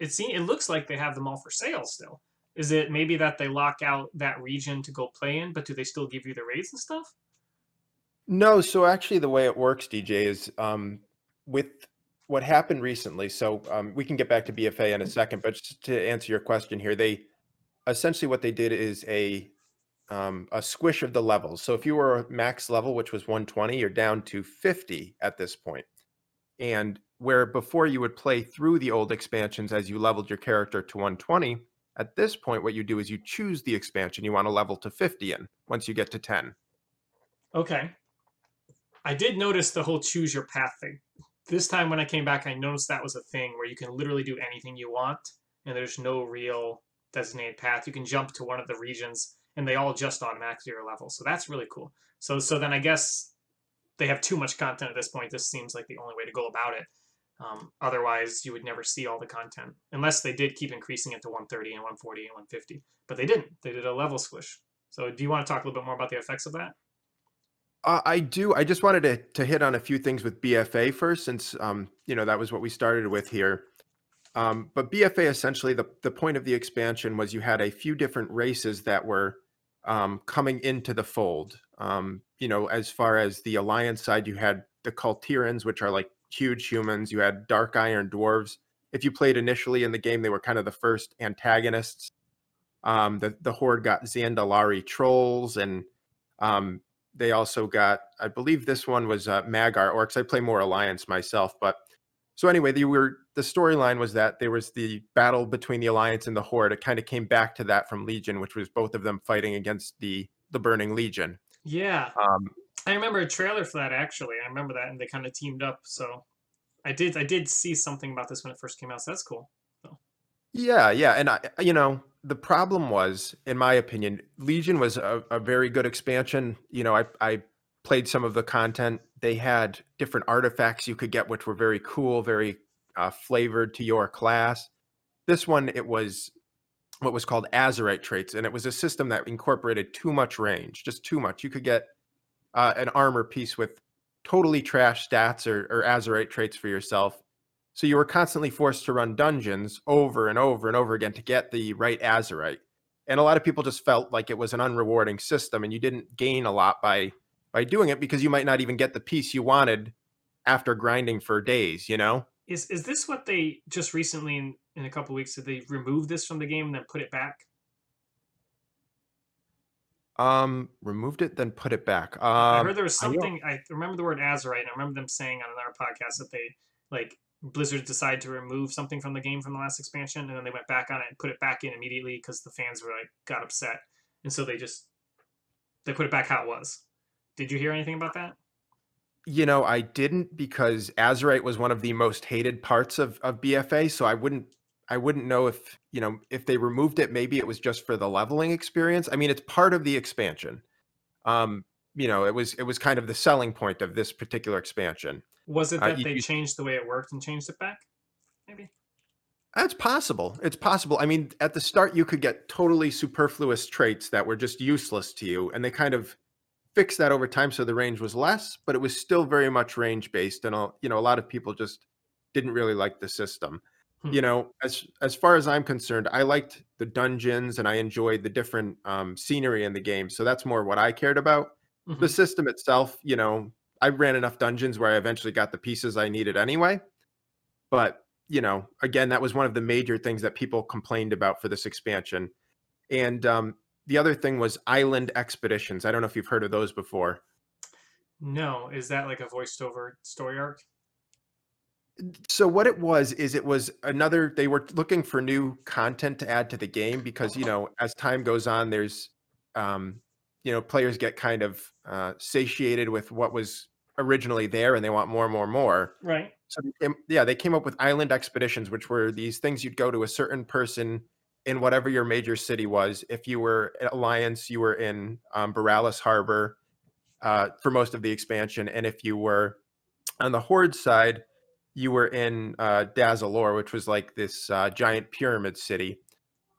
it seems it looks like they have them all for sale still. Is it maybe that they lock out that region to go play in, but do they still give you the raids and stuff? No, so actually the way it works, DJ, is um, with what happened recently. So um, we can get back to BFA in a second, but just to answer your question here, they essentially what they did is a um, a squish of the levels. So if you were max level, which was 120, you're down to 50 at this point. And where before you would play through the old expansions as you leveled your character to 120, at this point, what you do is you choose the expansion you want to level to 50 in once you get to 10. Okay. I did notice the whole choose your path thing. This time when I came back, I noticed that was a thing where you can literally do anything you want, and there's no real designated path. You can jump to one of the regions, and they all just automatically your level. So that's really cool. So so then I guess they have too much content at this point. This seems like the only way to go about it. Um, otherwise, you would never see all the content unless they did keep increasing it to 130 and 140 and 150. But they didn't. They did a level squish. So, do you want to talk a little bit more about the effects of that? Uh, I do. I just wanted to to hit on a few things with BFA first, since um, you know that was what we started with here. Um, but BFA essentially the the point of the expansion was you had a few different races that were um, coming into the fold. Um, you know, as far as the alliance side, you had the Kul Tirans, which are like huge humans. You had dark iron dwarves. If you played initially in the game, they were kind of the first antagonists. Um, the the horde got Zandalari trolls, and um, they also got, I believe this one was uh, Mag'har orcs. I play more alliance myself, but so anyway, they were the storyline was that there was the battle between the alliance and the horde. It kind of came back to that from Legion, which was both of them fighting against the the burning Legion. Yeah. Um, I remember a trailer for that actually. I remember that, and they kind of teamed up. So I did I did see something about this when it first came out. So that's cool. So. Yeah, yeah, and I, you know, the problem was, in my opinion, Legion was a, a very good expansion. You know, I I played some of the content. They had different artifacts you could get, which were very cool, very uh, flavored to your class. This one, it was what was called Azerite traits, and it was a system that incorporated too much range, just too much. You could get uh, an armor piece with totally trash stats or, or Azerite traits for yourself. So you were constantly forced to run dungeons over and over and over again to get the right Azerite. And a lot of people just felt like it was an unrewarding system and you didn't gain a lot by by doing it because you might not even get the piece you wanted after grinding for days, you know? Is is this what they just recently in, in a couple weeks did they remove this from the game and then put it back? Um, removed it, then put it back. I Um, heard there was I something. I, remember the word Azerite. And I remember them saying on another podcast that they like Blizzard decided to remove something from the game from the last expansion, and then they went back on it and put it back in immediately because the fans were like got upset, and so they just they put it back how it was. Did you hear anything about that? You know, I didn't because Azerite was one of the most hated parts of, of BFA, so I wouldn't I wouldn't know if, you know, if they removed it, maybe it was just for the leveling experience. I mean, it's part of the expansion. Um, you know, it was it was kind of the selling point of this particular expansion. Was it Uh, that you- they changed the way it worked and changed it back? Maybe. That's possible. It's possible. I mean, at the start you could get totally superfluous traits that were just useless to you, and they kind of fixed that over time so the range was less, but it was still very much range based and you know, a lot of people just didn't really like the system. Hmm. You know, as as far as I'm concerned, I liked the dungeons and I enjoyed the different um, scenery in the game. So that's more what I cared about. Mhm. The system itself, you know, I ran enough dungeons where I eventually got the pieces I needed anyway. But, you know, again, that was one of the major things that people complained about for this expansion. And um, the other thing was island expeditions. I don't know if you've heard of those before. No, is that like a voiced over story arc? So what it was is it was another they were looking for new content to add to the game because you know as time goes on there's um you know players get kind of uh satiated with what was originally there and they want more more more. Right. so yeah they came up with island expeditions which were these things you'd go to a certain person in whatever your major city was. If you were at alliance you were in um, Boralus harbor uh, for most of the expansion. And if you were on the horde side you were in uh, which was like this uh, giant pyramid city.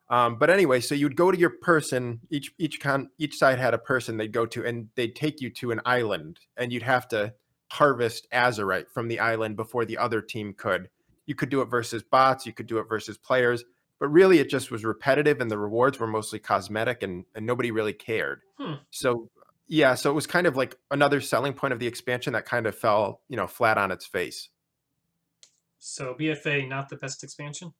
Um, but anyway, so you'd go to your person. Each each con each side had a person they'd go to, and they'd take you to an island, and you'd have to harvest Azerite from the island before the other team could. You could do it versus bots, you could do it versus players, but really it just was repetitive, and the rewards were mostly cosmetic, and and nobody really cared. Hmm. So yeah, so it was kind of like another selling point of the expansion that kind of fell, you know, flat on its face. So BFA not the best expansion.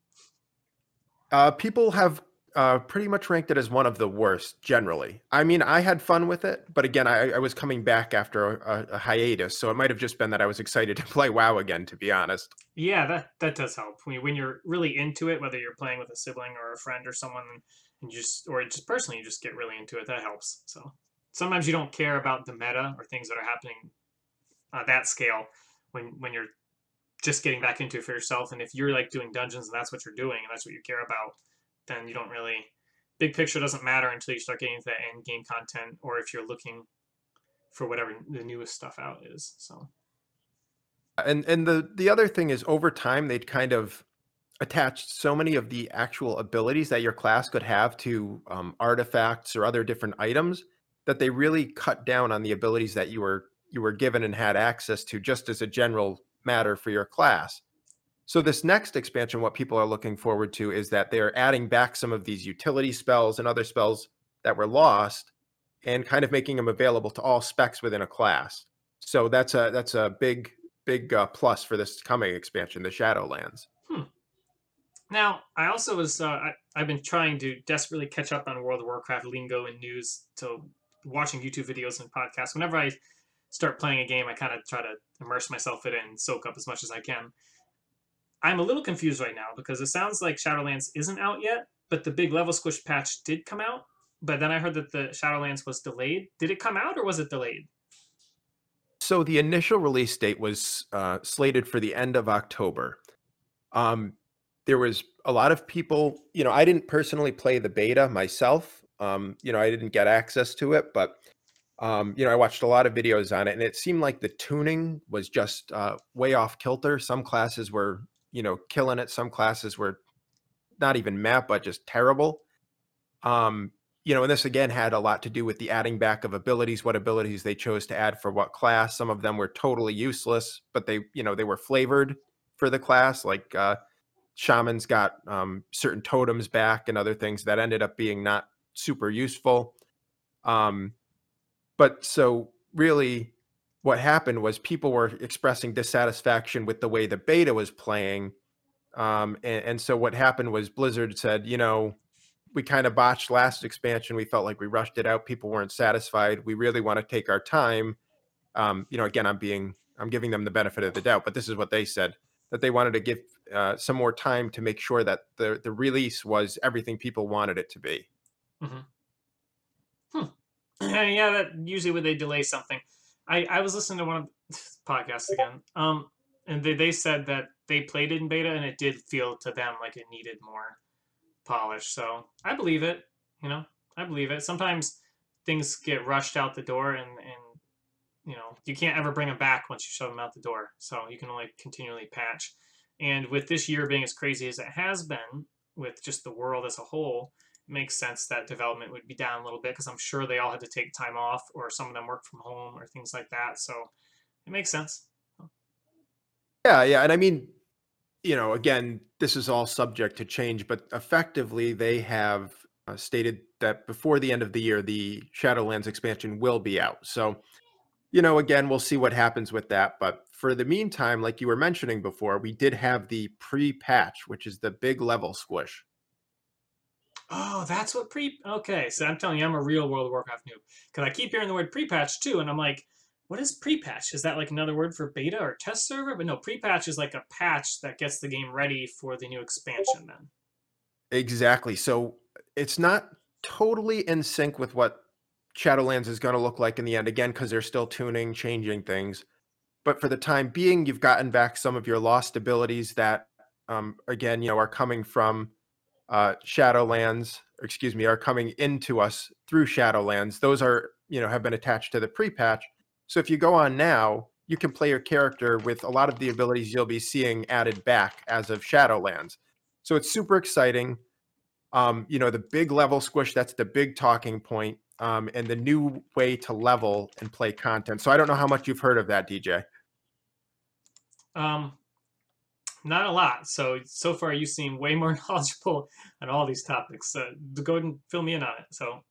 Uh, people have uh, pretty much ranked it as one of the worst generally. I mean, I had fun with it, but again, I, I was coming back after a, a hiatus, so it might have just been that I was excited to play WoW again, to be honest. Yeah, that that does help. When, you, when you're really into it, whether you're playing with a sibling or a friend or someone, and you just or just personally you just get really into it. That helps. So sometimes you don't care about the meta or things that are happening on that scale when when you're just getting back into it for yourself. And if you're like doing dungeons and that's what you're doing and that's what you care about, then you don't really big picture doesn't matter until you start getting into that end game content or if you're looking for whatever the newest stuff out is. So And and the the other thing is over time they'd kind of attached so many of the actual abilities that your class could have to um, artifacts or other different items that they really cut down on the abilities that you were you were given and had access to just as a general matter for your class. So this next expansion, what people are looking forward to is that they're adding back some of these utility spells and other spells that were lost, and kind of making them available to all specs within a class. So that's a that's a big big uh, plus for this coming expansion, the Shadowlands. Now, I also was uh, I, I've been trying to desperately catch up on World of Warcraft lingo and news. So watching YouTube videos and podcasts. Whenever I start playing a game, I kind of try to immerse myself in it and soak up as much as I can. I'm a little confused right now because it sounds like Shadowlands isn't out yet, but the big level squish patch did come out. But then I heard that the Shadowlands was delayed. Did it come out or was it delayed? So the initial release date was uh, slated for the end of October. Um, there was a lot of people, you know, I didn't personally play the beta myself. Um, you know, I didn't get access to it, but um, you know, I watched a lot of videos on it, and it seemed like the tuning was just uh, way off kilter. Some classes were, you know, killing it. Some classes were not even map, but just terrible. Um, you know, and this again had a lot to do with the adding back of abilities, what abilities they chose to add for what class. Some of them were totally useless, but they, you know, they were flavored for the class. Like uh, shamans got um, certain totems back and other things that ended up being not super useful. Um, but so really, what happened was people were expressing dissatisfaction with the way the beta was playing. Um, and, and so what happened was Blizzard said, you know, we kind of botched last expansion. We felt like we rushed it out. People weren't satisfied. We really want to take our time. Um, you know, again, I'm being, I'm giving them the benefit of the doubt, but this is what they said that they wanted to give uh, some more time to make sure that the the release was everything people wanted it to be. And yeah, that usually when they delay something. I, I was listening to one of the podcasts again. Um, and they, they said that they played it in beta and it did feel to them like it needed more polish. So I believe it. You know, I believe it. Sometimes things get rushed out the door and, and you know, you can't ever bring them back once you shove them out the door. So you can only continually patch. And with this year being as crazy as it has been, with just the world as a whole, makes sense that development would be down a little bit because I'm sure they all had to take time off or some of them work from home or things like that. So it makes sense. Yeah, yeah, and I mean, you know, again, this is all subject to change, but effectively they have uh, stated that before the end of the year, the Shadowlands expansion will be out. So, you know, again, we'll see what happens with that. But for the meantime, like you were mentioning before, we did have the pre-patch, which is the big level squish. Oh, that's what pre. Okay, so I'm telling you, I'm a real World of Warcraft noob because I keep hearing the word pre-patch too, and I'm like, what is pre-patch? Is that like another word for beta or test server? But no, pre-patch is like a patch that gets the game ready for the new expansion. Then. Exactly. So it's not totally in sync with what Shadowlands is going to look like in the end, again, because they're still tuning, changing things. But for the time being, you've gotten back some of your lost abilities that, um, again, you know, are coming from uh, Shadowlands, excuse me, are coming into us through Shadowlands. Those are, you know, have been attached to the pre-patch. So if you go on now, you can play your character with a lot of the abilities you'll be seeing added back as of Shadowlands. So it's super exciting. Um, you know, the big level squish, that's the big talking point, um, and the new way to level and play content. So I don't know how much you've heard of that, DJ. Um, not a lot. So so far, you seem way more knowledgeable on all these topics. So go ahead and fill me in on it. So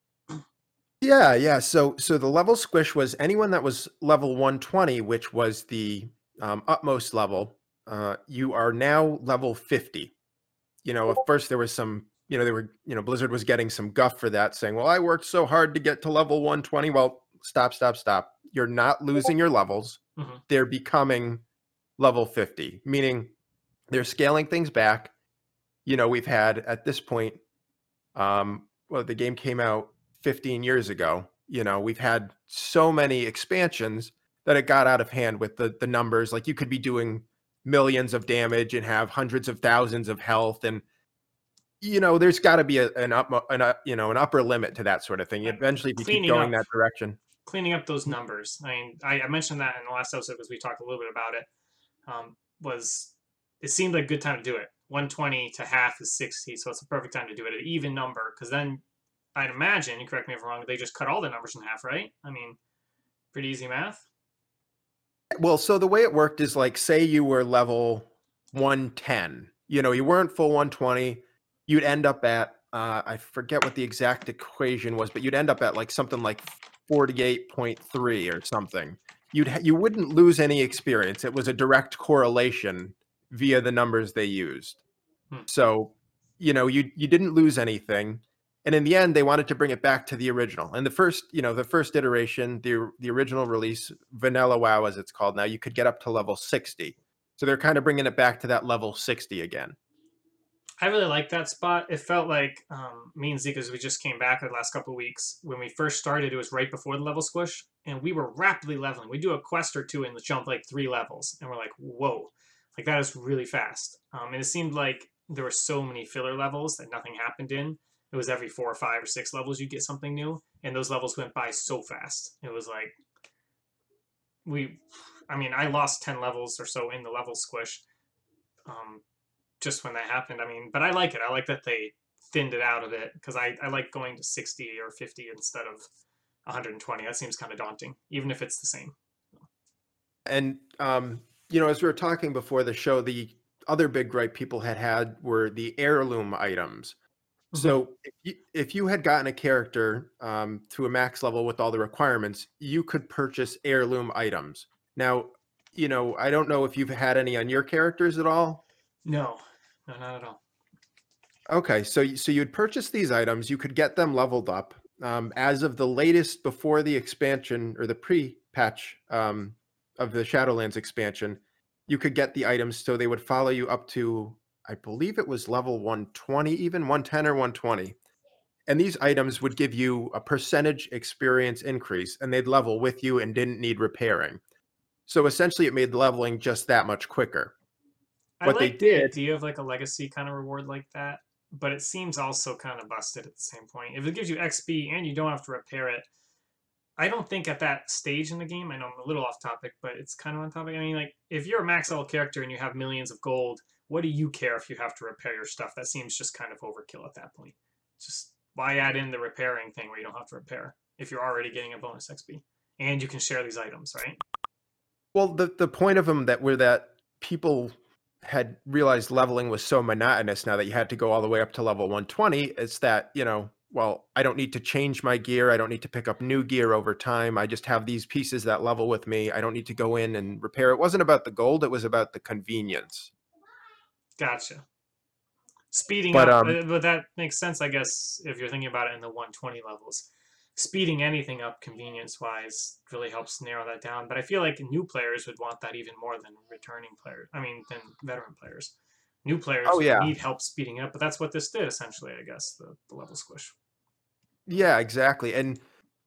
Yeah, yeah. So so the level squish was anyone that was level 120, which was the um, utmost level. Uh, you are now level 50. You know, at first there was some, you know, they were, you know, Blizzard was getting some guff for that, saying, "Well, I worked so hard to get to level 120." Well, stop, stop, stop. You're not losing your levels. Mhm. They're becoming level 50, meaning they're scaling things back. You know, we've had at this point, um, well, the game came out 15 years ago. You know, we've had so many expansions that it got out of hand with the the numbers. Like you could be doing millions of damage and have hundreds of thousands of health, and you know, there's got to be a, an up, an up, you know, an upper limit to that sort of thing. Eventually, if you keep going up. that direction. cleaning up those numbers. I mean, I, I mentioned that in the last episode because we talked a little bit about it. Um, was it seemed like a good time to do it. 120 to half is 60, so it's a perfect time to do it an even number because then I'd imagine, correct me if I'm wrong, they just cut all the numbers in half, right? I mean, pretty easy math. Well, so the way it worked is like, say you were level 110, you know, you weren't full 120, you'd end up at, uh, I forget what the exact equation was, but you'd end up at like something like 48.3 or something. You'd ha- you wouldn't lose any experience. It was a direct correlation via the numbers they used. Hmm. So, you know, you you didn't lose anything. And in the end, they wanted to bring it back to the original. And the first, you know, the first iteration, the the original release, Vanilla WoW as it's called now, you could get up to level 60. So they're kind of bringing it back to that level 60 again. I really like that spot. It felt like um, me and Zeke, as we just came back the last couple of weeks, when we first started, it was right before the level squish, and we were rapidly leveling. We do a quest or two and jump like three levels, and we're like, whoa, like that is really fast. Um, and it seemed like there were so many filler levels that nothing happened in. It was every four or five or six levels you get something new, and those levels went by so fast. It was like we, I mean, I lost ten levels or so in the level squish. Um, just when that happened. I mean, but I like it. I like that they thinned it out a bit because I, I like going to 60 or 50 instead of 120. That seems kind of daunting, even if it's the same. And um, you know, as we were talking before the show, the other big gripe people had had were the heirloom items. Mhm. So if you, if you had gotten a character um, to a max level with all the requirements, you could purchase heirloom items. Now, you know, I don't know if you've had any on your characters at all. No, no, not at all. Okay, so so you'd purchase these items, you could get them leveled up. Um, as of the latest before the expansion or the pre-patch um, of the Shadowlands expansion, you could get the items so they would follow you up to, I believe it was level 120, even 110 or 120. And these items would give you a percentage experience increase, and they'd level with you and didn't need repairing. So essentially, it made leveling just that much quicker. I What they like the did- idea of like a legacy kind of reward like that, but it seems also kind of busted at the same point. If it gives you XP and you don't have to repair it, I don't think at that stage in the game, I know I'm a little off topic, but it's kind of on topic. I mean, like, if you're a max level character and you have millions of gold, what do you care if you have to repair your stuff? That seems just kind of overkill at that point. Just why add in the repairing thing where you don't have to repair if you're already getting a bonus XP? And you can share these items, right? Well, the the point of them that were that people had realized leveling was so monotonous now that you had to go all the way up to level 120 is that, you know, well, I don't need to change my gear, I don't need to pick up new gear over time. I just have these pieces that level with me. I don't need to go in and repair. It wasn't about the gold, it was about the convenience. Gotcha. Speeding But, up, um, uh, but that makes sense, I guess, if you're thinking about it in the 120 levels. Speeding anything up convenience-wise really helps narrow that down. But I feel like new players would want that even more than returning players. I mean, than veteran players. New players Oh, yeah. need help speeding it up, but that's what this did essentially, I guess, the, the level squish. Yeah, exactly. And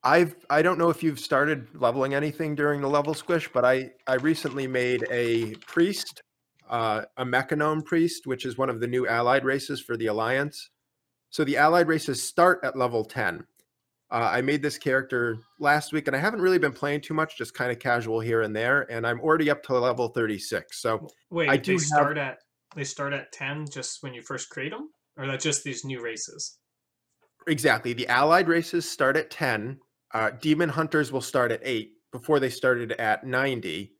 I've I don't know if you've started leveling anything during the level squish, but I I recently made a priest, uh, a mechagnome priest, which is one of the new allied races for the alliance. So the allied races start at level 10. Uh, I made this character last week, and I haven't really been playing too much, just kind of casual here and there. And I'm already up to level 36. So Wait, I they do have- start at they start at 10 just when you first create them, or that just these new races? Exactly, the allied races start at 10. Uh, demon hunters will start at 8 before they started at 90.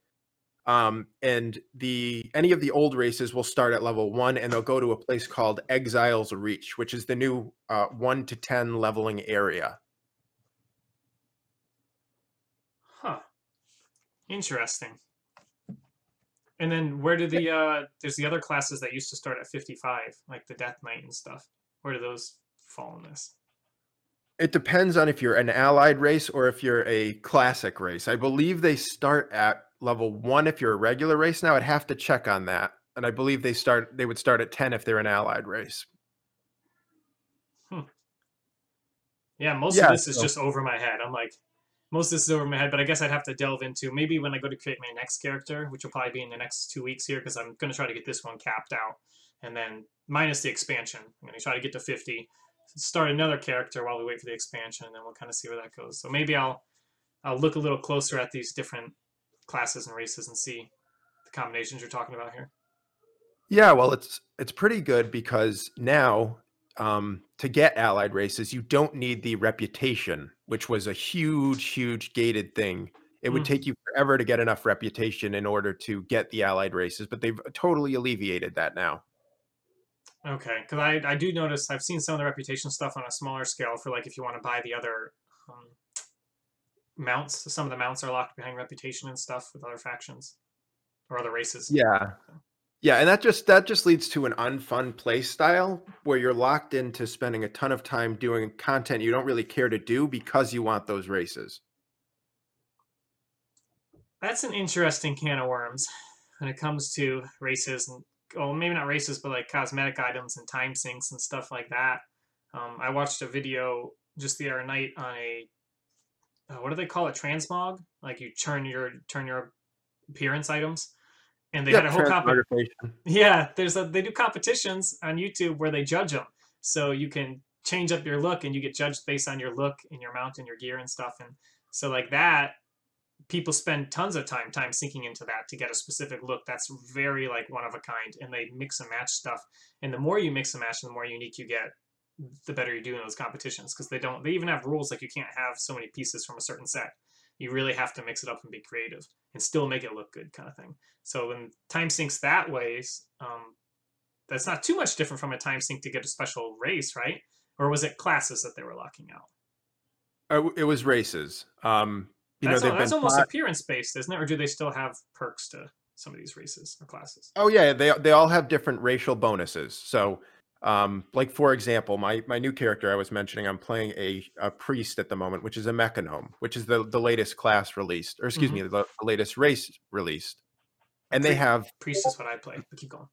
Um, and the any of the old races will start at level 1 and they'll go to a place called Exiles Reach, which is the new uh, 1 to 10 leveling area. Huh. Interesting. And then where do the uh there's the other classes that used to start at 55, like the Death Knight and stuff. Where do those fall in this? It depends on if you're an allied race or if you're a classic race. I believe they start at level 1 if you're a regular race now. I'd have to check on that. And I believe they start they would start at 10 if they're an allied race. Hmm. Yeah, most Yeah, of this is just over my head. I'm like most of this is over my head, but I guess I'd have to delve into maybe when I go to create my next character, which will probably be in the next two weeks here, because I'm going to try to get this one capped out, and then minus the expansion, I'm going to try to get to 50, start another character while we wait for the expansion, and then we'll kind of see where that goes. So maybe I'll I'll look a little closer at these different classes and races and see the combinations you're talking about here. Yeah, well, it's it's pretty good because now um, to get allied races, you don't need the reputation, which was a huge, huge gated thing. It would Mm. take you forever to get enough reputation in order to get the allied races, but they've totally alleviated that now. Okay, because I, I do notice I've seen some of the reputation stuff on a smaller scale for like if you want to buy the other um, mounts. Some of the mounts are locked behind reputation and stuff with other factions or other races. Yeah. Yeah, and that just that just leads to an unfun play style where you're locked into spending a ton of time doing content you don't really care to do because you want those races. That's an interesting can of worms when it comes to races and well, maybe not races, but like cosmetic items and time sinks and stuff like that. Um, I watched a video just the other night on a uh, what do they call it? Transmog? Like you turn your turn your appearance items, and they Yep, had a whole comp- transmogrification. Yeah, there's a they do competitions on YouTube where they judge them. So you can change up your look and you get judged based on your look and your mount and your gear and stuff. And so like that, people spend tons of time time sinking into that to get a specific look that's very like one of a kind and they mix and match stuff. And the more you mix and match, the more unique you get, the better you do in those competitions because they don't they even have rules like you can't have so many pieces from a certain set. You really have to mix it up and be creative and still make it look good, kind of thing. So when time sinks that ways, um, that's not too much different from a time sink to get a special race, right? Or was it classes that they were locking out? Uh, It was races. Um, you that's know, al- they've that's been almost appearance based, isn't it? Or do they still have perks to some of these races or classes? Oh yeah, they they all have different racial bonuses. So, um, like for example, my my new character I was mentioning, I'm playing a, a priest at the moment, which is a mechagnome, which is the the latest class released, or excuse Mhm. me, the, the latest race released. And they have Priest is what I play. But keep going.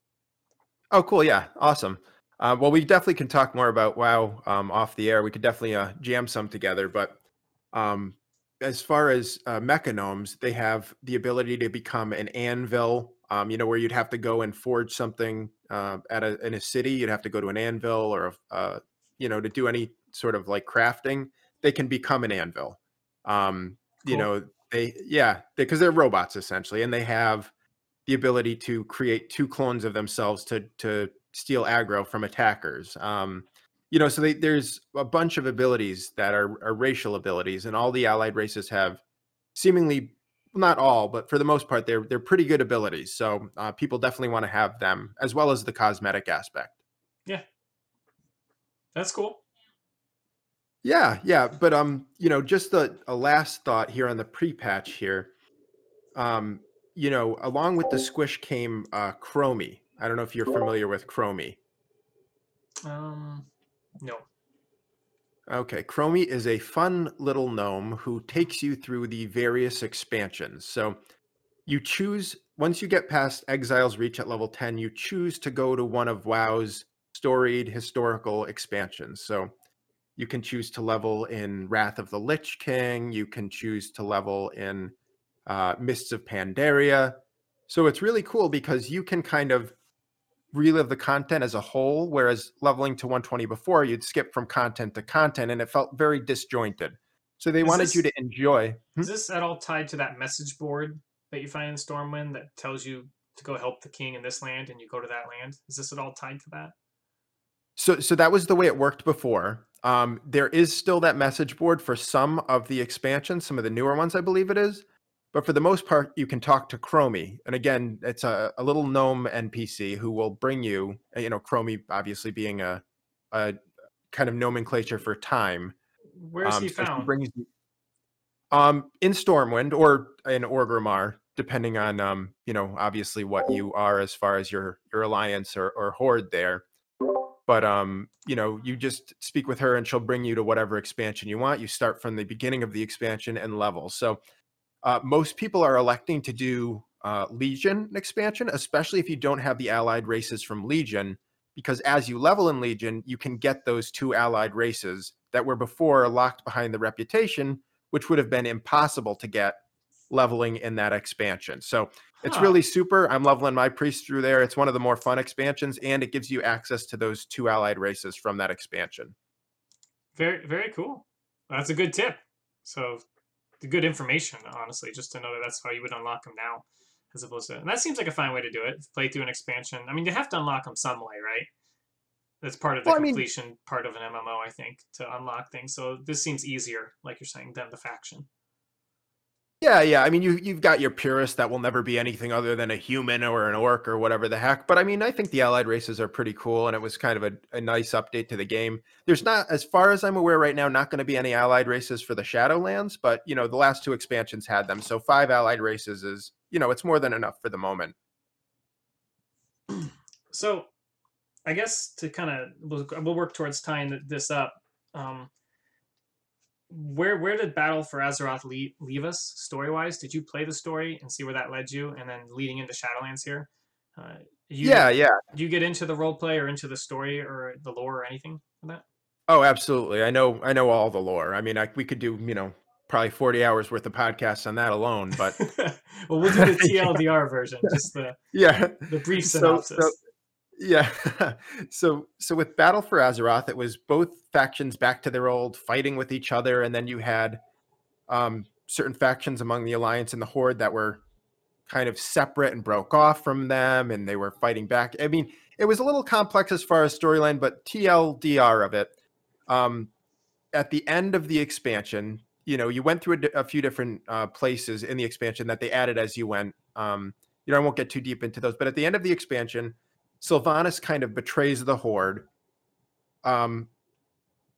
oh cool, yeah, awesome. Uh, well, we definitely can talk more about WoW um, off the air. We could definitely uh, jam some together, but um, as far as uh, mechagnomes, they have the ability to become an anvil. Um, you know, where you'd have to go and forge something uh, at a in a city, you'd have to go to an anvil, or a, uh, you know, to do any sort of like crafting. They can become an anvil. Um, You know, they yeah, because they're robots essentially, and they have the ability to create two clones of themselves to to steal aggro from attackers. Um, you know, so they, there's a bunch of abilities that are, are racial abilities, and all the allied races have seemingly not all, but for the most part, they're they're pretty good abilities. So uh, people definitely want to have them, as well as the cosmetic aspect. Yeah. That's cool. Yeah, yeah, but um, you know, just a, a last thought here on the pre-patch here. Um, you know, along with the squish came uh Chromie. I don't know if you're familiar with Chromie. Um, no. Okay, Chromie is a fun little gnome who takes you through the various expansions. So you choose once you get past Exile's Reach at level 10, you choose to go to one of WoW's storied historical expansions. So you can choose to level in Wrath of the Lich King, you can choose to level in uh, Mists of Pandaria. So it's really cool because you can kind of relive the content as a whole, whereas leveling to 120 before, you'd skip from content to content and it felt very disjointed. So they Is wanted you to enjoy. Hmm? Is this at all tied to that message board that you find in Stormwind that tells you to go help the king in this land and you go to that land? Is this at all tied to that? So, so that was the way it worked before. Um, there is still that message board for some of the expansions, some of the newer ones, I believe it is. But for the most part, you can talk to Chromie, and again, it's a, a little gnome NPC who will bring you, uh, you know, Chromie obviously being a, a kind of nomenclature for time. Where's Um, he so found? brings you- um, in Stormwind or in Orgrimmar, depending on um, you know, obviously what you are as far as your your alliance or, or horde there. But um, you know, you just speak with her and she'll bring you to whatever expansion you want. You start from the beginning of the expansion and level. So uh, most people are electing to do uh, Legion expansion, especially if you don't have the allied races from Legion, because as you level in Legion, you can get those two allied races that were before locked behind the reputation, which would have been impossible to get leveling in that expansion. So it's Huh. really super. I'm leveling my priest through there. It's one of the more fun expansions, and it gives you access to those two allied races from that expansion. Very, very cool. That's a good tip. So, good information, honestly, just to know that that's how you would unlock them now, as opposed to. And that seems like a fine way to do it. Play through an expansion. I mean, you have to unlock them some way, right? That's part of the Well, I mean- completion part of an MMO, I think, to unlock things. So this seems easier, like you're saying, than the faction. Yeah, yeah. I mean, you you've got your purists that will never be anything other than a human or an orc or whatever the heck. But I mean, I think the allied races are pretty cool, and it was kind of a, a nice update to the game. There's not, as far as I'm aware right now, not going to be any allied races for the Shadowlands, but you know, the last two expansions had them, so five allied races is, you know, it's more than enough for the moment. So, I guess to kind of we'll, we'll work towards tying this up. Um, where where did Battle for Azeroth leave, leave us story wise? Did you play the story and see where that led you, and then leading into Shadowlands here? Uh, you, yeah, yeah. Do you get into the role play or into the story or the lore or anything for that? Oh, absolutely. I know. I know all the lore. I mean, I, we could do, you know, probably 40 hours worth of podcasts on that alone. But well, we'll do the TLDR version, just the yeah, the brief So- synopsis. so- Yeah. so so with Battle for Azeroth, it was both factions back to their old fighting with each other, and then you had um, certain factions among the Alliance and the Horde that were kind of separate and broke off from them, and they were fighting back. I mean, it was a little complex as far as storyline, but TLDR of it. Um, at the end of the expansion, you know, you went through a, few different uh, places in the expansion that they added as you went. Um, you know, I won't get too deep into those, but at the end of the expansion, Sylvanas kind of betrays the Horde. Um,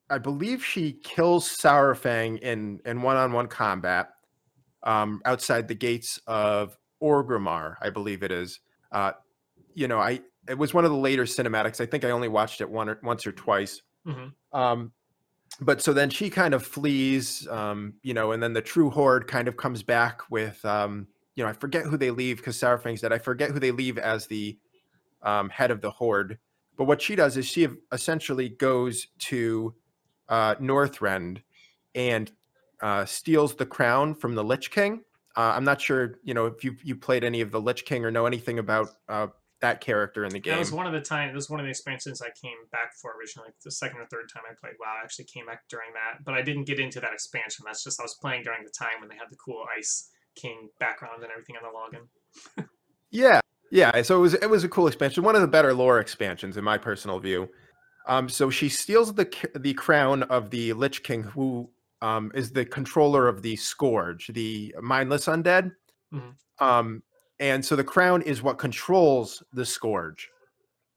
I believe she kills Saurfang in in one-on-one combat um, outside the gates of Orgrimmar, I believe it is. Uh, you know, I it was one of the later cinematics. I think I only watched it one or once or twice. Mhm. Um, but so then she kind of flees, um, you know, and then the true horde kind of comes back with, um, you know, I forget who they leave because Saurfang's dead. I forget who they leave as the um, head of the horde. But what she does is she essentially goes to uh, Northrend and uh, steals the crown from the Lich King. Uh, I'm not sure, you know, if you you played any of the Lich King or know anything about uh, that character in the game. That was one of the time. That was one of the expansions I came back for originally. The second or third time I played WoW, I actually came back during that, but I didn't get into that expansion. That's just I was playing during the time when they had the cool Ice King background and everything on the login. Yeah, yeah. So it was it was a cool expansion, one of the better lore expansions in my personal view. Um, so she steals the the crown of the Lich King, who um, is the controller of the Scourge, the mindless undead. Mhm. Um, and so the crown is what controls the Scourge.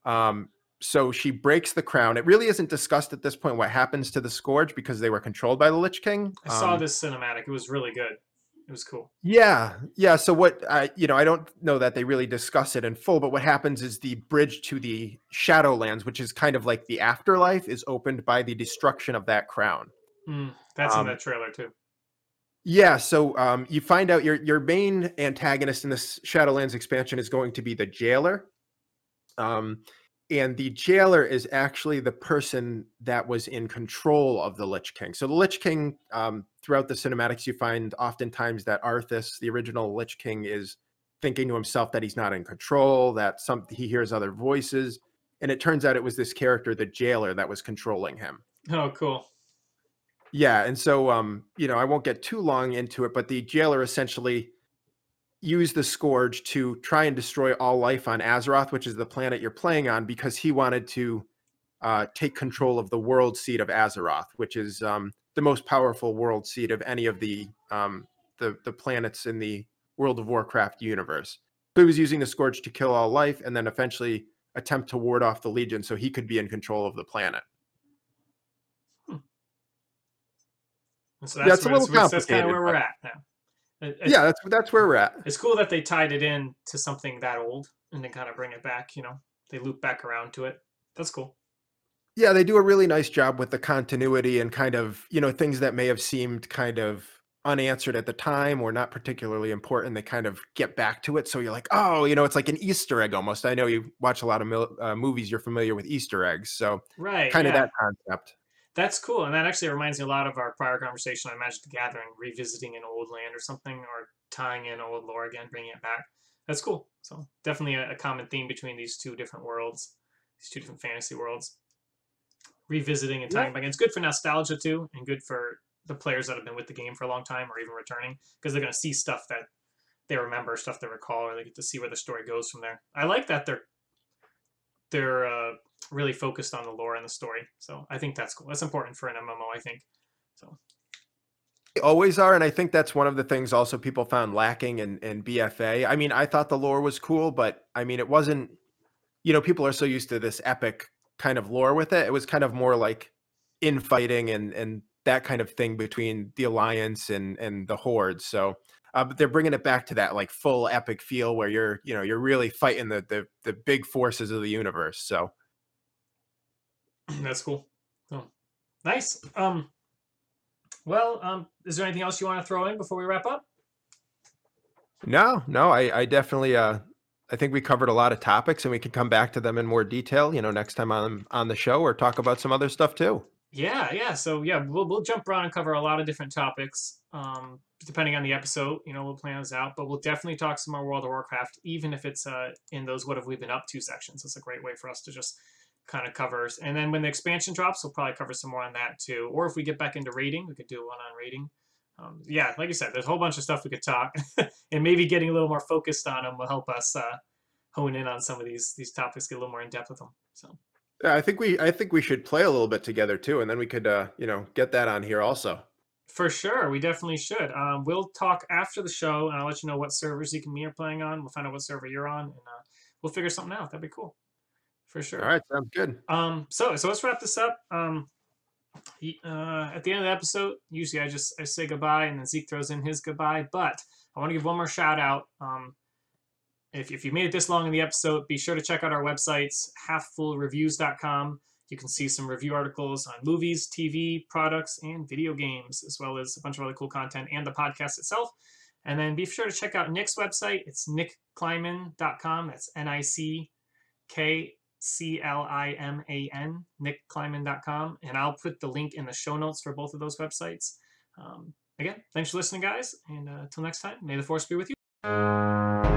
Um, so she breaks the crown. It really isn't discussed at this point what happens to the Scourge because they were controlled by the Lich King. I saw Um, this cinematic. It was really good. It was cool. yeah, yeah. So what I, you know, I don't know that they really discuss it in full, but what happens is the bridge to the Shadowlands, which is kind of like the afterlife, is opened by the destruction of that crown. Mm, that's Um, in that trailer too. Yeah, so um, you find out your your main antagonist in this Shadowlands expansion is going to be the jailer, um, and the jailer is actually the person that was in control of the Lich King. So the Lich King, um, throughout the cinematics, you find oftentimes that Arthas, the original Lich King, is thinking to himself that he's not in control, that some he hears other voices, and it turns out it was this character, the jailer, that was controlling him. Oh, cool. Yeah, and so um, you know, I won't get too long into it, but the jailer essentially used the scourge to try and destroy all life on Azeroth, which is the planet you're playing on, because he wanted to uh, take control of the world seat of Azeroth, which is um, the most powerful world seat of any of the um, the the planets in the World of Warcraft universe. So he was using the scourge to kill all life, and then eventually attempt to ward off the Legion, so he could be in control of the planet. And so Yeah, that's, it's a little that's, that's kind of where we're at now. It- Yeah, that's that's where we're at. it's cool that they tied it in to something that old and then kind of bring it back. You know, they loop back around to it. That's cool. Yeah, they do a really nice job with the continuity and kind of, you know, things that may have seemed kind of unanswered at the time or not particularly important. They kind of get back to it. So you're like, oh, you know, it's like an Easter egg almost. I know you watch a lot of mil- uh, movies, you're familiar with Easter eggs. So Right. kind of that concept. That's cool, and that actually reminds me a lot of our prior conversation on Magic the Gathering, revisiting an old land or something, or tying in old lore again, bringing it back. That's cool. So definitely a, a common theme between these two different worlds, these two different fantasy worlds. Revisiting and tying Yeah. back. in. It's good for nostalgia too, and good for the players that have been with the game for a long time or even returning, because they're going to see stuff that they remember, stuff they recall, or they get to see where the story goes from there. I like that they're they're uh, really focused on the lore and the story. So I think that's cool. That's important for an MMO, I think. So They always are. And I think that's one of the things also people found lacking in, in BFA. I mean, I thought the lore was cool, but I mean, it wasn't, you know, people are so used to this epic kind of lore with it. It was kind of more like infighting and, and that kind of thing between the alliance and, and the horde. So, uh, but they're bringing it back to that like full epic feel where you're, you know, you're really fighting the, the, the big forces of the universe. So, that's cool. So nice. Um well, um, is there anything else you want to throw in before we wrap up? No, no, I, I definitely, uh, I think we covered a lot of topics, and we can come back to them in more detail. You know, next time on on the show, or talk about some other stuff too. Yeah, yeah. So yeah, we'll we'll jump around and cover a lot of different topics. Um, depending on the episode, you know, we'll plan this out. But we'll definitely talk some more World of Warcraft, even if it's uh in those what have we been up to sections. It's a great way for us to just kind of cover. And then when the expansion drops, we'll probably cover some more on that too. Or if we get back into raiding, we could do one on raiding. Um, yeah, like you said, there's a whole bunch of stuff we could talk, and maybe getting a little more focused on them will help us uh, hone in on some of these these topics, get a little more in depth with them. So. Yeah, I think we, I think we should play a little bit together too, and then we could, uh, you know, get that on here also. For sure, we definitely should. Um, we'll talk after the show, and I'll let you know what servers Zeke and me are playing on. We'll find out what server you're on, and uh, we'll figure something out. That'd be cool. For sure. All right, sounds good. Um, so so let's wrap this up. Um, uh, at the end of the episode, usually I just I say goodbye, and then Zeke throws in his goodbye. But I want to give one more shout out. Um, if if you made it this long in the episode, be sure to check out our websites, halffullreviews.com. You can see some review articles on movies, TV, products, and video games, as well as a bunch of other cool content and the podcast itself. And then be sure to check out Nick's website. It's nickcliman.com. That's N I C K C L I M A N, nickcliman.com. And I'll put the link in the show notes for both of those websites. Um, again, thanks for listening, guys. And uh, until next time, may the force be with you.